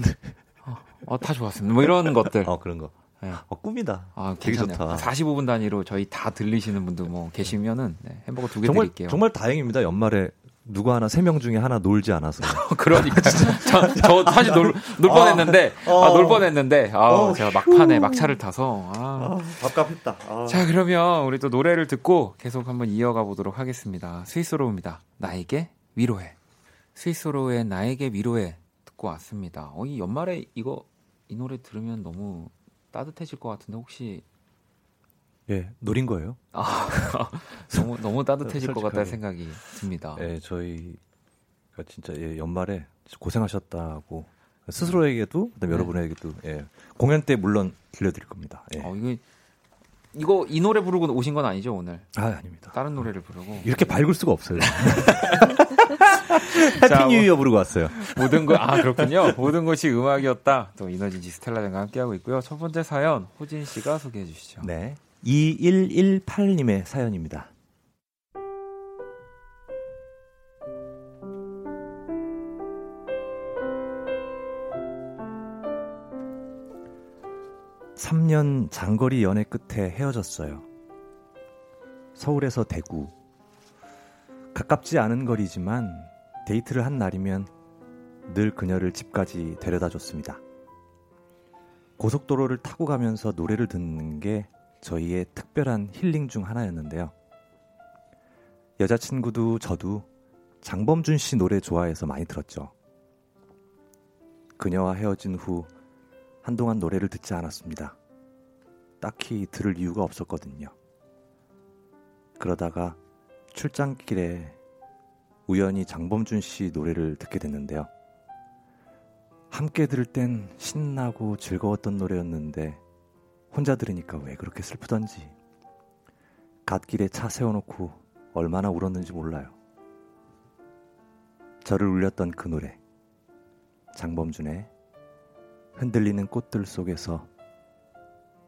어, 어, 다 좋았습니다. 뭐 이런 것들. 어 그런 거. 네. 어, 꿈이다. 아, 되게 괜찮네요. 좋다. 45분 단위로 저희 다 들리시는 분들 뭐 계시면은 네, 햄버거 두 개 드릴게요. 정말 다행입니다. 연말에 누구 하나 세 명 중에 하나 놀지 않아서. 그러니까 저, 저 사실 놀, 놀 뻔했는데 어. 아, 놀 뻔했는데 아, 어, 제가 막판에 막차를 타서 아. 밥값했다. 아. 자, 그러면 우리 또 노래를 듣고 계속 한번 이어가 보도록 하겠습니다. 스위스로우입니다. 나에게 위로해. 스위스로우의 나에게 위로해 듣고 왔습니다. 어, 이 연말에 이거 이 노래 들으면 너무 따뜻해질 것 같은데 혹시 예, 노린 거예요. 아, 너무 너무 따뜻해질 것 같다는. 생각이 듭니다. 예, 저희가 진짜 예, 연말에 고생하셨다고 스스로에게도 그다음에 네. 여러분에게도 예, 공연 때 물론 들려드릴 겁니다. 예. 어, 이거 이거 이 노래 부르고 오신 건 아니죠 오늘? 아 아닙니다. 다른 노래를 부르고 이렇게 밝을 수가 없어요. 자, Happy New Year 부르고 왔어요. 모든 것, 아, 그렇군요. 모든 것이 음악이었다. 또 이호진 씨 스텔라장과 함께하고 있고요. 첫 번째 사연, 호진 씨가 소개해 주시죠. 네. 2118님의 사연입니다. 삼년 장거리 연애 끝에 헤어졌어요. 서울에서 대구. 가깝지 않은 거리지만 데이트를 한 날이면 늘 그녀를 집까지 데려다 줬습니다. 고속도로를 타고 가면서 노래를 듣는 게 저희의 특별한 힐링 중 하나였는데요. 여자친구도 저도 장범준 씨 노래 좋아해서 많이 들었죠. 그녀와 헤어진 후 한동안 노래를 듣지 않았습니다. 딱히 들을 이유가 없었거든요. 그러다가 출장길에 우연히 장범준 씨 노래를 듣게 됐는데요. 함께 들을 땐 신나고 즐거웠던 노래였는데 혼자 들으니까 왜 그렇게 슬프던지 갓길에 차 세워놓고 얼마나 울었는지 몰라요. 저를 울렸던 그 노래 장범준의 흔들리는 꽃들 속에서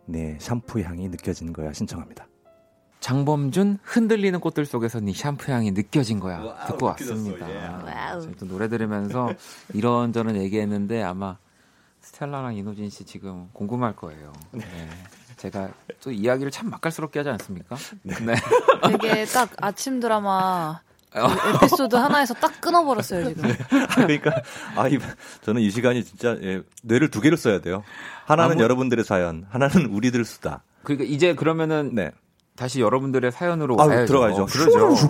내 샴푸 향이 느껴지는 거야 신청합니다. 장범준 흔들리는 꽃들 속에서 네 샴푸 향이 느껴진 거야. Wow, 듣고 느껴졌어, 왔습니다. 예. 또 노래 들으면서 이런저런 얘기했는데 아마 스텔라랑 이호진 씨 지금 궁금할 거예요. 네. 제가 또 이야기를 참 맛깔스럽게 하지 않습니까? 네. 되게 딱 아침 드라마 에피소드 하나에서 딱 끊어버렸어요 지금. 그러니까 아, 이, 저는 이 시간이 진짜 예, 뇌를 두 개로 써야 돼요. 하나는 아, 뭐- 여러분들의 사연, 하나는 우리들 수다. 그러니까 이제 그러면은 네, 다시 여러분들의 사연으로 아, 가야죠. 들어가야죠. 그러죠.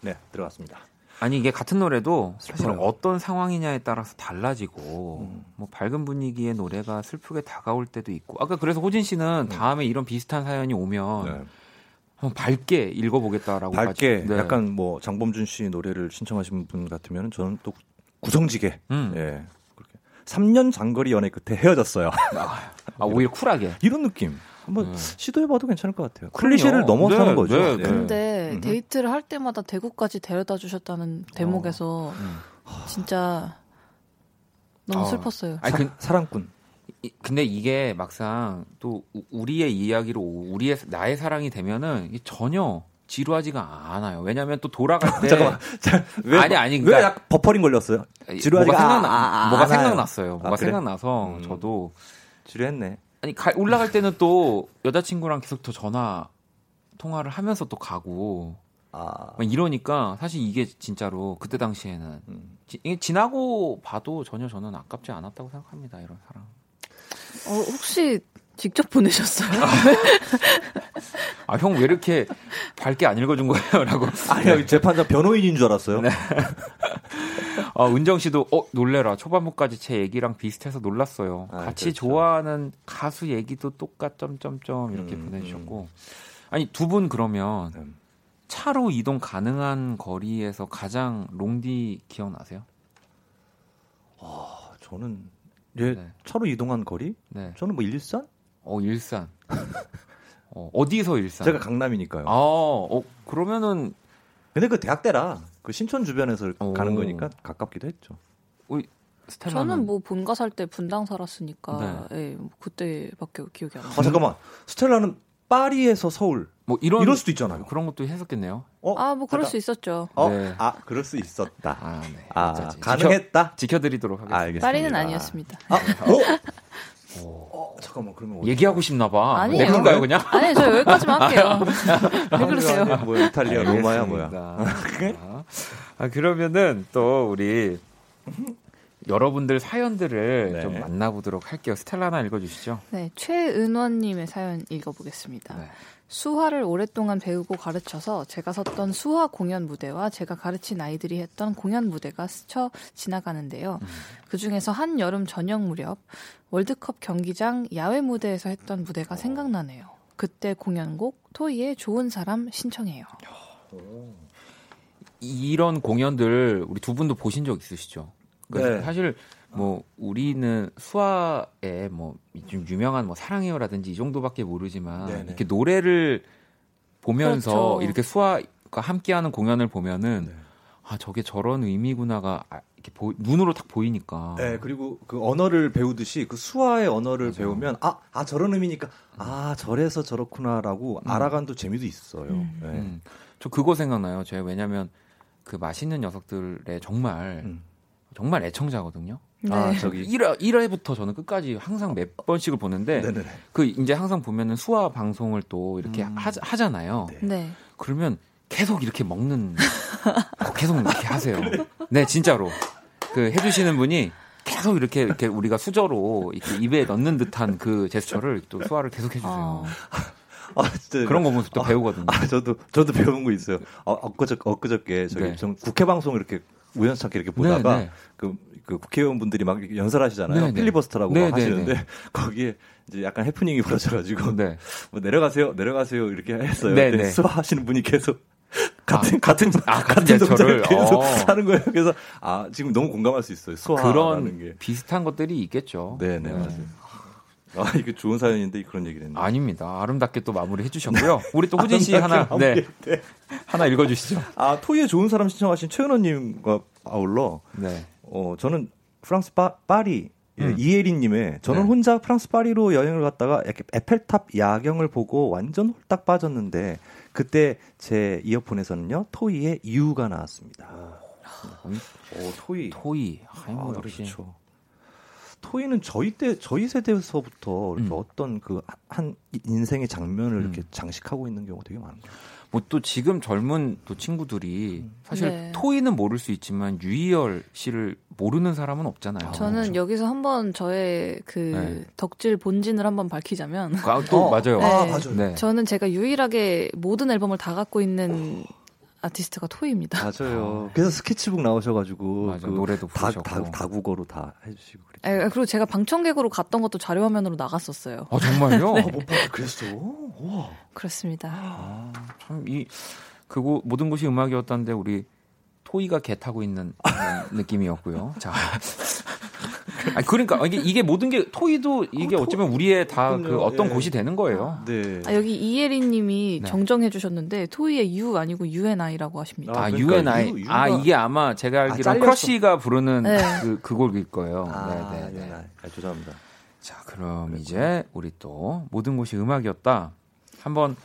네 들어갔습니다. 아니 이게 같은 노래도 사실 슬퍼요. 어떤 상황이냐에 따라서 달라지고 음. 뭐 밝은 분위기의 노래가 슬프게 다가올 때도 있고 아까 그래서 호진 씨는 다음에 이런 비슷한 사연이 오면 네. 한번 밝게 읽어보겠다라고 밝게 네. 약간 뭐 장범준 씨 노래를 신청하신 분 같으면 저는 또 구성지게 음. 예 그렇게 3년 장거리 연애 끝에 헤어졌어요. 아, 오히려 쿨하게 이런 느낌 한번 음. 시도해봐도 괜찮을 것 같아요. 클리셰를 넘어서는 네, 거죠. 네, 예. 네. 근데 음. 데이트를 할 때마다 대구까지 데려다 주셨다는 대목에서 음. 진짜 너무 어. 슬펐어요. 아니 그, 사랑꾼. 이- 근데 이게 막상 또 우- 우리의 이야기로 우리의 나의 사랑이 되면은 전혀 지루하지가 않아요. 왜냐하면 또 돌아갈 때 잠깐만. 자, 왜, 아니, 아니, 왜 그러니까- 약 버퍼링 걸렸어요? 지루하지가 뭐가 생각나 아, 아, 아, 뭐가. 생각났어요. 뭐가 아, 그래? 생각나서 음. 저도 지루했네. 아니 가- 올라갈 때는 또 여자친구랑 계속 더 전화 통화를 하면서 또 가고 아, 막 이러니까 사실 이게 진짜로 그때 당시에는 음. 지, 이게 지나고 봐도 전혀 저는 아깝지 않았다고 생각합니다. 이런 사랑. 어, 혹시 직접 보내셨어요? 아 형 왜 이렇게 밝게 안 읽어준 거예요?라고. 아니, 재판장 변호인인 줄 알았어요. 네. 아, 은정 씨도 어 놀래라 초반부까지 제 얘기랑 비슷해서 놀랐어요. 아, 같이 그렇죠. 좋아하는 가수 얘기도 똑같 점점점 이렇게 음, 보내주셨고 아니 두 분 그러면 음. 차로 이동 가능한 거리에서 가장 롱디 기억나세요? 아, 저는 예, 네. 차로 이동한 거리? 네. 저는 뭐 일산? 어 일산. 어, 어디서 일산? 제가 강남이니까요. 아, 어 그러면은 근데 그 대학 때라 그 신촌 주변에서 오. 가는 거니까 가깝기도 했죠. 우리 스텔라는 저는 뭐 본가 살 때 분당 살았으니까 예, 뭐 그때밖에 기억이 안 나요. 아 잠깐만 스텔라는 파리에서 서울 뭐 이런 이럴 수도 있잖아요. 그런 것도 했었겠네요. 어? 아, 뭐 그럴 잠깐. 수 있었죠. 어? 네. 아 그럴 수 있었다. 아, 네. 아. 가능했다. 지켜, 드리도록 하겠습니다. 알겠습니다. 파리는 아니었습니다. 아, 어? 오. 어, 잠깐만 그러면 얘기하고 싶나 봐. 아니에요. 내건가요 그냥? 아니, 저 여기까지만 할게요. 왜 그러세요? 뭐야 이탈리아 로마야 뭐야? 알겠습니다. 아, 그러면은 또 우리 여러분들 사연들을 네. 좀 만나보도록 할게요. 스텔라 하나 읽어주시죠. 네, 최은원님의 사연 읽어보겠습니다. 네. 수화를 오랫동안 배우고 가르쳐서 제가 섰던 수화 공연 무대와 제가 가르친 아이들이 했던 공연 무대가 스쳐 지나가는데요. 그 중에서 한 여름 저녁 무렵 월드컵 경기장 야외 무대에서 했던 무대가 생각나네요. 그때 공연곡 토이의 좋은 사람 신청해요. 이런 공연들 우리 두 분도 보신 적 있으시죠? 그러니까 네. 사실 뭐 우리는 수화에 뭐좀 유명한 뭐 사랑해요라든지 이 정도밖에 모르지만 네네. 이렇게 노래를 보면서 그렇죠. 이렇게 수화가 함께하는 공연을 보면은 네. 아 저게 저런 의미구나가 아, 이렇게 보- 눈으로 딱 보이니까 네 그리고 그 언어를 배우듯이 그 수화의 언어를 맞아. 배우면 아, 아 저런 의미니까 아 저래서 저렇구나라고 알아가는 또 재미도 있어요. 음. 네. 음, 저 그거 생각나요. 제가 왜냐면 그 맛있는 녀석들의 정말 음. 정말 애청자거든요. 네. 아 저기 1화, 1화부터 저는 끝까지 항상 몇 번씩을 보는데 네네네. 그 이제 항상 보면은 수화 방송을 또 이렇게 음. 하, 하잖아요. 네. 네. 그러면 계속 이렇게 먹는 어, 계속 이렇게 하세요. 네, 진짜로. 그 해 주시는 분이 계속 이렇게 이렇게 우리가 수저로 이렇게 입에 넣는 듯한 그 제스처를 또 수화를 계속 해 주세요. 어. 아 진짜 그런 거 보면서 또 배우거든요. 아 저도 저도 배운 거 있어요. 어, 엊그저 엊그저께 저기 네. 좀 국회 방송 이렇게 우연찮게 이렇게 보다가 네, 네. 그, 그 국회의원분들이 막 연설하시잖아요. 네, 네. 필리버스터라고 네, 막 네, 하시는데 네. 거기에 이제 약간 해프닝이 벌어져가지고 네. 뭐 내려가세요, 내려가세요 이렇게 했어요. 네, 네. 수화하시는 분이 계속 같은 같은 아, 같은 같은 제스처를? 동작을 계속 어. 하는 거예요. 그래서 아 지금 너무 공감할 수 있어요. 수화라는 그런 게. 비슷한 것들이 있겠죠. 네, 네, 맞아요. 아 이게 좋은 사연인데 그런 얘기를 했네. 아닙니다. 아름답게 또 마무리 해 주셨고요. 우리 또 후진 씨 하나, 네, 네. 하나 읽어 주시죠. 아 토이의 좋은 사람 신청하신 최은호 님과 아울러 네. 어 저는 프랑스 파, 파리 예, 음. 이혜린님의 저는 네. 혼자 프랑스 파리로 여행을 갔다가 이렇게 에펠탑 야경을 보고 완전 홀딱 빠졌는데 그때 제 이어폰에서는요 토이의 U가 나왔습니다. 오 토이 토이, 아이 아, 역시. 좋죠. 토이는 저희 때 저희 세대에서부터 이렇게 음. 어떤 그 한 인생의 장면을 음. 이렇게 장식하고 있는 경우가 되게 많아요. 뭐또 지금 젊은 또 친구들이 사실 네. 토이는 모를 수 있지만 유희열 씨를 모르는 사람은 없잖아요. 저는 여기서 한번 저의 그 네. 덕질 본진을 한번 밝히자면 아, 또 어. 맞아요. 아, 맞아요. 네. 저는 제가 유일하게 모든 앨범을 다 갖고 있는 아티스트가 토이입니다. 맞아요. 그래서 스케치북 나오셔가지고 맞아, 그 노래도 다, 부르셨고. 다, 다 국어로 다 해주시고 그랬죠. 에, 그리고 제가 방청객으로 갔던 것도 자료 화면으로 나갔었어요. 아 정말요? 못 봤어. 그랬어. 우와. 그렇습니다. 아, 참이 그곳 모든 곳이 음악이었다는데 우리 토이가 개 타고 있는 느낌이었고요. 자. 아 그러니까 이게, 이게 모든 게 토이도 이게 어쩌면 우리의 다 그. 어떤 예. 곳이 되는 거예요. 네. 아, 여기 이예린님이 네. 정정해 주셨는데 토이의 U 아니고 UNI라고 하십니다. 아, 아, 그러니까 UNI. 유- 아, 유가- 이게 아마 제가 알기로는 잘렸어. 크러쉬가 부르는 네. 그, 그 곡일 거예요. 아, 네, 네, 네. 네. 아, 죄송합니다. 자, 그럼 이제 우리 또 모든 곳이 음악이었다. 한번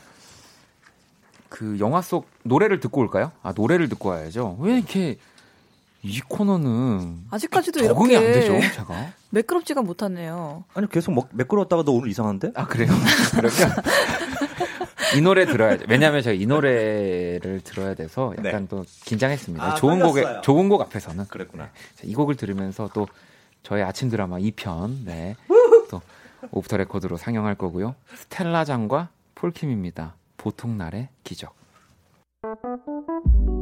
그 영화 속 노래를 듣고 올까요? 아, 노래를 듣고 와야죠. 왜 이렇게 이 코너는 아직까지도 적응이 이렇게 안 되죠, 제가. 매끄럽지가 못하네요. 아니 계속 먹, 매끄러웠다가 너 오늘 이상한데? 아, 그래요? 그러면 이 노래 들어야죠. 왜냐하면 제가 이 노래를 들어야 돼서 약간 또 긴장했습니다. 아, 좋은 곡에. 좋은 곡 앞에서는 그랬구나. 자, 이 곡을 들으면서 또 저의 아침 드라마 2편 네. 또 off the record로 상영할 거고요. 스텔라장과 폴킴입니다. 보통 날의 기적.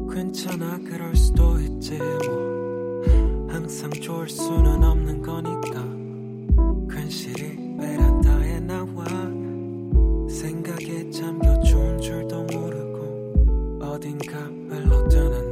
괜찮아 그럴 수도 있지 뭐. 항상 좋을 수는 없는 거니까. 괜시리 베란다에 나와. 생각에 잠겨 좋은 줄도 모르고 어딘가 흘러드는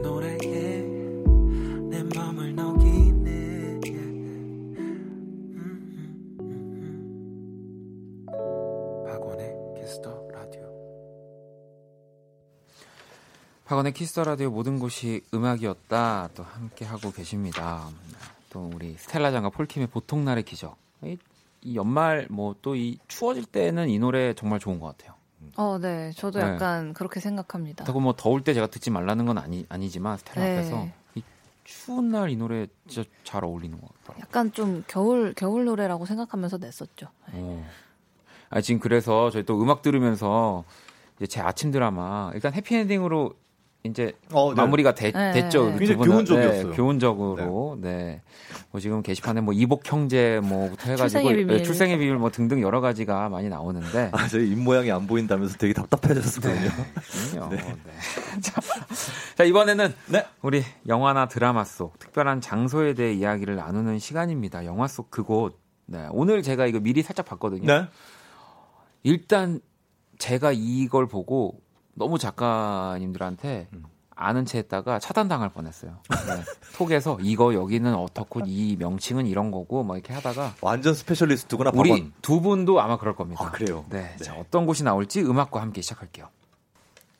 박원의 키스 더 라디오 모든 곳이 음악이었다. 또 함께 하고 계십니다. 또 우리 스텔라 장과 폴킴의 보통 날의 기적. 이, 이 연말 뭐 또 이 추워질 때는 이 노래 정말 좋은 것 같아요. 어, 네. 저도 네. 약간 그렇게 생각합니다. 그렇다고 뭐 더울 때 제가 듣지 말라는 건 아니 아니지만 스텔라 네. 앞에서 이 추운 날 이 노래 진짜 잘 어울리는 것 같더라고요. 약간 좀 겨울 겨울 노래라고 생각하면서 냈었죠. 네. 어. 아 지금 그래서 저희 또 음악 들으면서 이제 제 아침 드라마 일단 해피엔딩으로 이제 어, 네. 마무리가 되, 네, 됐죠. 네. 굉장히 분은. 교훈적이었어요. 네, 교훈적으로. 네. 뭐 지금 게시판에 뭐 이복 형제 뭐부터 해가지고 출생의 비밀. 네, 출생의 비밀 뭐 등등 여러 가지가 많이 나오는데. 아, 저희 입 모양이 안 보인다면서 되게 답답해졌었거든요. 그럼요. 네. 자, 자, 이번에는 네. 우리 영화나 드라마 속 특별한 장소에 대해 이야기를 나누는 시간입니다. 영화 속 그곳. 네. 오늘 제가 이거 미리 살짝 봤거든요. 네. 일단 제가 이걸 보고 너무 작가님들한테 음. 아는 체 했다가 차단당할 뻔했어요. 네. 톡에서 이거 여기는 어떻고 이 명칭은 이런 거고 막 이렇게 하다가 완전 specialist구나, 우리 박원. 두 분도 아마 그럴 겁니다. 아, 그래요? 네. 네. 자, 어떤 곳이 나올지 음악과 함께 시작할게요.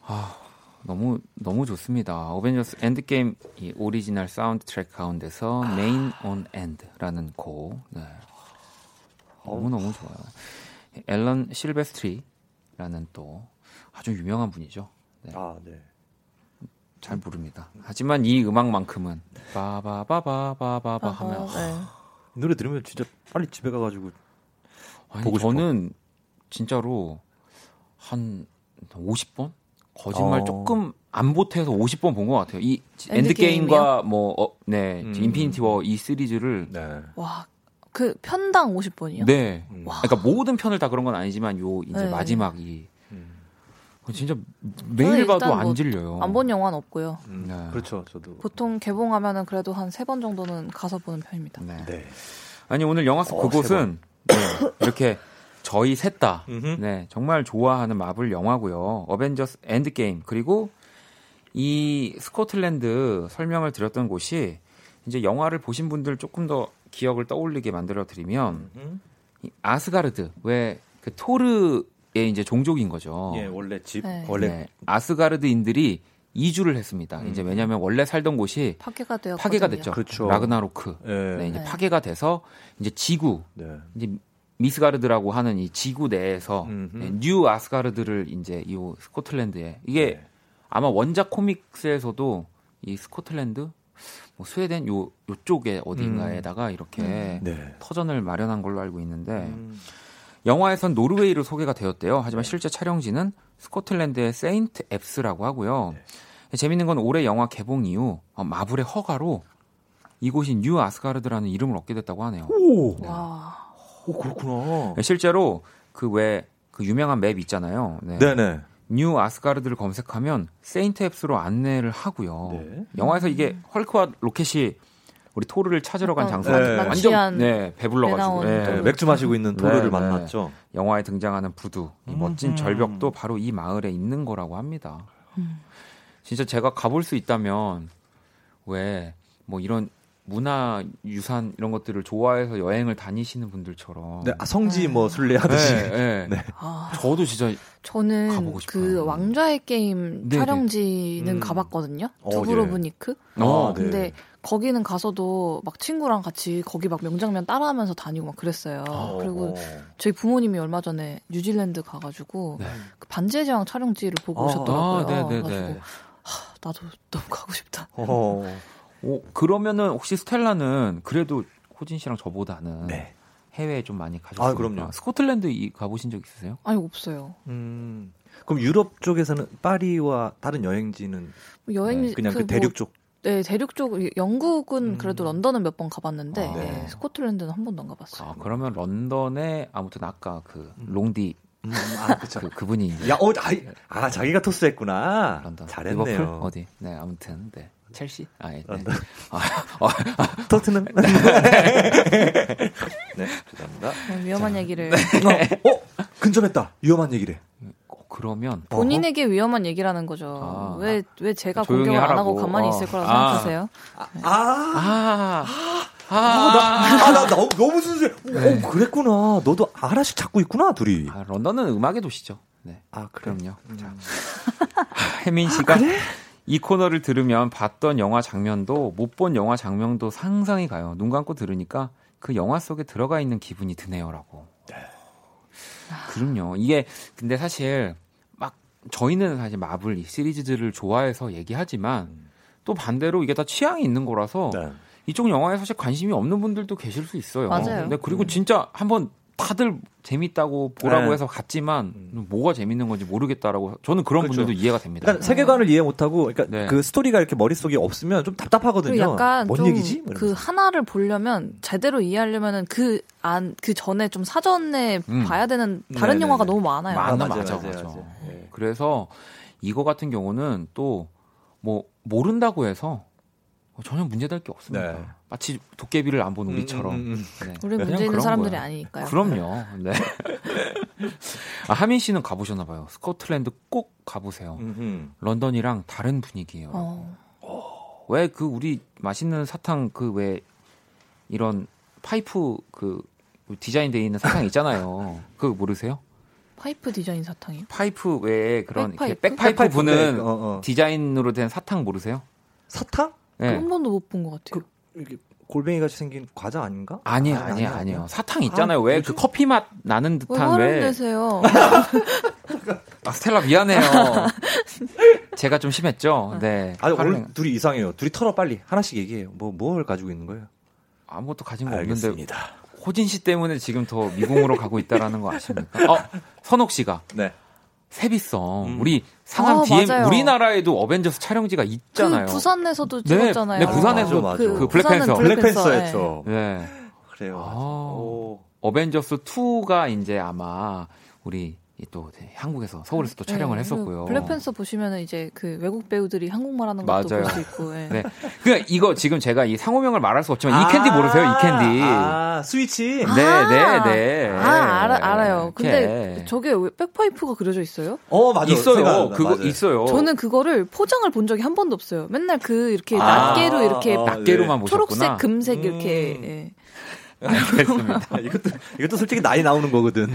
아, 너무 너무 좋습니다. 어벤져스 엔드게임 이 오리지널 사운드 트랙 가운데서 아. Main on End라는 곡. 네. 너무 너무 좋아요. 앨런 실베스트리라는 또 아주 유명한 분이죠. 네. 아, 네. 잘 모릅니다. 하지만 이 음악만큼은 바바바바바바바 하면 어, 네. 이 노래 들으면 진짜 빨리 집에 가가지고 아니, 보고 싶어. 저는 진짜로 한 50번 거짓말 어. 조금 안 보태서 50번 본 것 같아요. 이 엔드 게임이요? 엔드게임과 뭐 어, 네, 음. 인피니티 워 이 시리즈를 네. 와, 그 편당 50번이요? 네. 음. 와. 그러니까 모든 편을 다 그런 건 아니지만 요 이제 네. 마지막이 음. 진짜 매일 봐도 안 뭐 질려요. 안 본 영화는 없고요. 음, 네. 그렇죠. 저도. 보통 개봉하면은 그래도 한 세 번 정도는 가서 보는 편입니다. 네. 네. 아니 오늘 영화 속 어, 그곳은 네, 이렇게 저희 셋 다. 네, 정말 좋아하는 마블 영화고요. 어벤져스 엔드게임 그리고 이 스코틀랜드 설명을 드렸던 곳이 이제 영화를 보신 분들 조금 더 기억을 떠올리게 만들어 드리면 아스가르드 왜 그 토르의 이제 종족인 거죠. 예, 원래 집 네. 원래 네, 아스가르드인들이 이주를 했습니다. 음. 이제 왜냐하면 원래 살던 곳이 파괴가 되었거든요. 파괴가 됐죠. 그렇죠. 라그나로크. 예. 네, 이제 네. 파괴가 돼서 이제 지구 네. 이제 미드가르드라고 하는 이 지구 내에서. 네, 뉴 아스가르드를 이제 이 스코틀랜드에 이게 네. 아마 원작 코믹스에서도 이 스코틀랜드 뭐 스웨덴 요 요쪽에 어딘가에다가 이렇게 네. 터전을 마련한 걸로 알고 있는데 음. 영화에선 노르웨이로 소개가 되었대요. 하지만 실제 촬영지는 스코틀랜드의 세인트 앱스라고 하고요. 재밌는 건 올해 영화 개봉 이후 어, 마블의 허가로 이곳이 뉴 아스가르드라는 이름을 얻게 됐다고 하네요. 오, 와. 오 그렇구나. 네, 실제로 그왜그 유명한 map 있잖아요. 네. 네네. 뉴 아스가르드를 검색하면 세인트 앱스로 안내를 하고요. 네. 영화에서 이게 헐크와 로켓이 우리 토르를 찾으러 간 장소가 네. 완전 네, 배불러가지고 네. 네, 맥주 마시고 있는 토르를 네, 네. 만났죠. 영화에 등장하는 부두, 이 멋진 음. 절벽도 바로 이 마을에 있는 거라고 합니다. 음. 진짜 제가 가볼 수 있다면 왜 뭐 이런 문화 유산 이런 것들을 좋아해서 여행을 다니시는 분들처럼 네, 아, 성지 네. 뭐 순례하듯이. 네, 네. 네. 아, 저도 진짜 저는 가보고 싶어요. 그 왕좌의 게임 네네. 촬영지는 음. 가봤거든요. 어, 두브로브니크. 어, 아, 네. 근데 거기는 가서도 막 친구랑 같이 거기 막 명장면 따라하면서 다니고 막 그랬어요. 어, 그리고 어. 저희 부모님이 얼마 전에 뉴질랜드 가가지고 네. 그 반지의 제왕 촬영지를 보고 아, 오셨더라고요. 아, 네네네. 그래가지고 하, 나도 너무 가고 싶다. 어. 오, 그러면은 혹시 스텔라는 그래도 호진 씨랑 저보다는 네. 해외에 좀 많이 가셨어요. 아, 그럼요. 스코틀랜드 이- 가보신 적 있으세요? 아니 없어요. 음. 그럼 유럽 쪽에서는 파리와 다른 여행지는 여행지 그냥 그, 뭐 대륙 쪽. 네, 대륙 쪽 영국은 음. 그래도 런던은 몇 번 가봤는데 아, 네. 네, 스코틀랜드는 한 번도 안 가봤어요. 아, 그러면 런던에 아무튼 아까 그 롱디 음, 아, 그쵸. 그 그분이 이제 야, 어, 아이, 아, 자기가 토스했구나. 런던 잘했네요. 리버풀 어디? 네, 아무튼 네. 첼시? 아, 예. 네. 런던. 아, 어, 토트넘. 네, 죄송합니다. 네, 위험한 얘기를 어, 어, 근접했다. 위험한 얘기래. 어, 그러면 본인에게 위험한 얘기라는 거죠. 아. 왜왜 제가 공격을 안 하라고. 하고 가만히 어. 있을 거라고 아. 생각하세요? 아, 아, 아, 아, 나, 너, 너무 순수해. 어, 그랬구나. 너도 하나씩 잡고 있구나, 둘이. 아, 런던은 음악의 도시죠. 네. 아, 그래. 그럼요. 음. 자. 혜민 씨가 이 코너를 들으면 봤던 영화 장면도 못 본 영화 장면도 상상이 가요. 눈 감고 들으니까 그 영화 속에 들어가 있는 기분이 드네요라고. 그럼요. 이게 근데 사실 막 저희는 사실 마블 이 시리즈들을 좋아해서 얘기하지만 또 반대로 이게 다 취향이 있는 거라서 네. 이쪽 영화에 사실 관심이 없는 분들도 계실 수 있어요. 맞아요. 근데 그리고 진짜 한번 다들 재밌다고 보라고 네. 해서 갔지만 음. 뭐가 재밌는 건지 모르겠다라고 저는 그런 그렇죠. 분들도 이해가 됩니다. 그러니까 세계관을 이해 못하고, 그러니까 네. 그 스토리가 이렇게 머릿속에 없으면 좀 답답하거든요. 약간 뭔좀 얘기지? 뭐그 이러면서. 하나를 보려면 제대로 이해하려면은 그 안 그 전에 좀 사전에 음. 봐야 되는 다른 네네네. 영화가 너무 많아요. 많아, 맞아, 맞아. 맞아요. 예. 그래서 이거 같은 경우는 또 뭐 모른다고 해서 전혀 문제될 게 없습니다. 네. 마치 도깨비를 안 본 우리처럼. 음, 음, 음. 네. 우리 문제 있는 사람들이 거예요. 아니니까요. 그럼요. 네. 아, 하민 씨는 가보셨나 봐요. 스코틀랜드 꼭 가보세요. 음흠. 런던이랑 다른 분위기예요. 어. 왜그 우리 맛있는 사탕 그 왜 이런 파이프 그 디자인돼 있는 사탕 있잖아요. 그거 모르세요? 파이프 디자인 사탕이요? 파이프 외에 그런 백파이프? 백파이프, 백파이프, 부는 네, 어, 어. 디자인으로 된 사탕 모르세요? 사탕? 네. 한 번도 못 본 것 같아요. 이렇게 골뱅이 같이 생긴 과자 아닌가? 아니에요, 아, 아니에요. 아니야. 사탕 있잖아요. 아, 왜 뭐지? 그 커피 맛 나는 왜 듯한 왜? 내세요? 아, 스텔라 미안해요. 제가 좀 심했죠. 네. 아, 오늘 내- 둘이 이상해요. 둘이 털어 빨리 하나씩 얘기해요. 뭐 뭘 가지고 있는 거예요? 아무것도 가진 거 없는데 알겠습니다. 호진 씨 때문에 지금 더 미궁으로 가고 있다라는 거 아십니까? 어, 선옥 씨가 네. 세비섬 음. 우리 상암 아, DM 맞아요. 우리나라에도 어벤져스 촬영지가 있잖아요. 그 부산에서도 네, 찍었잖아요. 네, 부산에서 맞아, 맞아. 그 부산은 블랙팬서. 블랙팬서였죠. 네. 그래요. 아. 오. 어벤져스 2가 이제 아마 우리 이 또 한국에서 서울에서 또 촬영을 네, 했었고요. 블랙팬서 보시면은 이제 그 외국 배우들이 한국말 하는 것도 맞아요. 볼수 있고. 예. 네. 그러니까 이거 지금 제가 이 상호명을 말할 수 없지만 아, 이 캔디 모르세요? 이 캔디. 아, 스카치. 네, 아, 네, 네. 아, 알아, 알아요. 근데 이렇게. 저게 왜 백파이프가 그려져 있어요? 어, 맞아. 있어요. 생각난다. 그거 맞아요. 있어요. 저는 그거를 포장을 본 적이 한 번도 없어요. 맨날 그 이렇게 아, 낱개로 이렇게 어, 낱개로만 보셨구나. 초록색, 금색 이렇게 음. 예. 알겠습니다. 아, 이것도 이것도 솔직히 나이 나오는 거거든.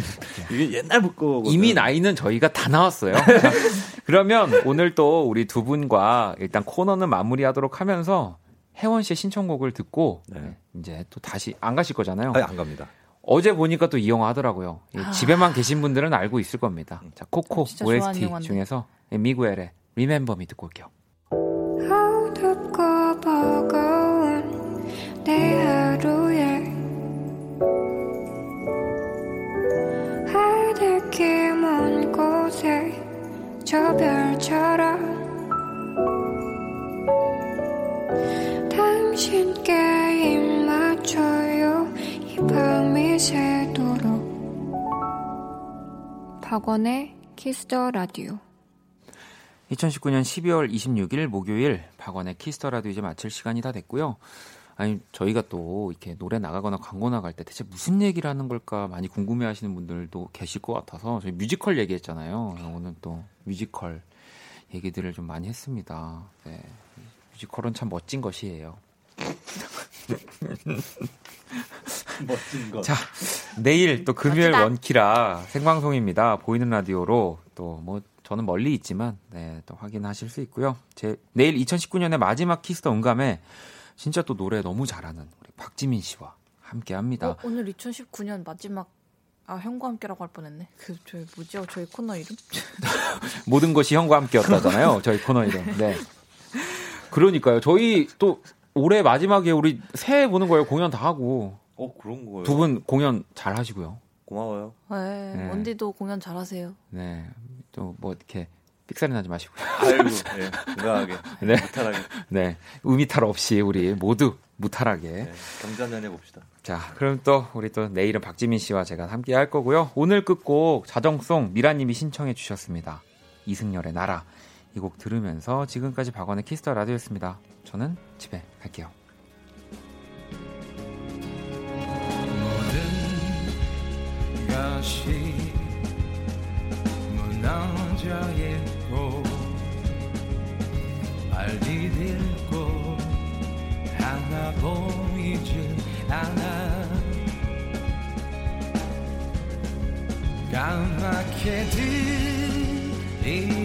이게 옛날 거거든. 이미 나이는 저희가 다 나왔어요. 자, 그러면 오늘 또 우리 두 분과 일단 코너는 마무리하도록 하면서 혜원 씨의 신청곡을 듣고 네. 이제 또 다시 안 가실 거잖아요. 아니, 안 갑니다. 어제 보니까 또 이 영화 하더라고요. 이 아. 집에만 계신 분들은 알고 있을 겁니다. 자, 코코 좋아하는 OST. 중에서 미구엘의 Remember Me 듣고 올게요. 내 하루 저 별처럼 당신께 입 맞춰요. 이 밤이 새도록. 박원의 키스 더 라디오 2019년 12월 26일 목요일 박원의 키스 더 라디오 이제 마칠 시간이 다 됐고요. 아니 저희가 또 이렇게 노래 나가거나 광고 나갈 때 대체 무슨 얘기를 하는 걸까 많이 궁금해하시는 분들도 계실 것 같아서 저희 뮤지컬 얘기했잖아요. 오늘 또 뮤지컬 얘기들을 좀 많이 했습니다. 네. 뮤지컬은 참 멋진 것이에요. 멋진 거. 자, 내일 또 금요일 멋지다. 원키라 생방송입니다. 보이는 라디오로 또 뭐 저는 멀리 있지만 네, 또 확인하실 수 있고요. 제 내일 2019년의 마지막 Kiss the 음감에 진짜 또 노래 너무 잘하는 우리 박지민 씨와 함께 합니다. 어, 오늘 2019년 마지막 아 형과 함께라고 할 뻔했네. 그 저희 뭐죠? 저희 코너 이름? 모든 것이 형과 함께였다잖아요. 저희 코너 이름. 네. 그러니까요. 저희 또 올해 마지막에 우리 새해 보는 거예요. 공연 다 하고 어 그런 거예요. 두 분 공연 잘 하시고요. 고마워요. 네, 네. 원디도 공연 잘하세요. 네. 또 뭐 이렇게 삑사리 나지 마시고요. 아이고, 예, 건강하게, 네. 무탈하게, 네. 의미탈 없이 우리 모두 무탈하게. 네, 경자년 해 봅시다. 자, 그럼 또 우리 또 내일은 박지민 씨와 제가 함께 할 거고요. 오늘 끝곡 자정송 미라님이 신청해 주셨습니다. 이승열의 날아. 이 곡 들으면서 지금까지 박원의 Kiss the 라디오였습니다. 저는 집에 갈게요. 모든 것이 무너져 있고 발 디딜 곳 하나 보이질 않아. 까맣게 들이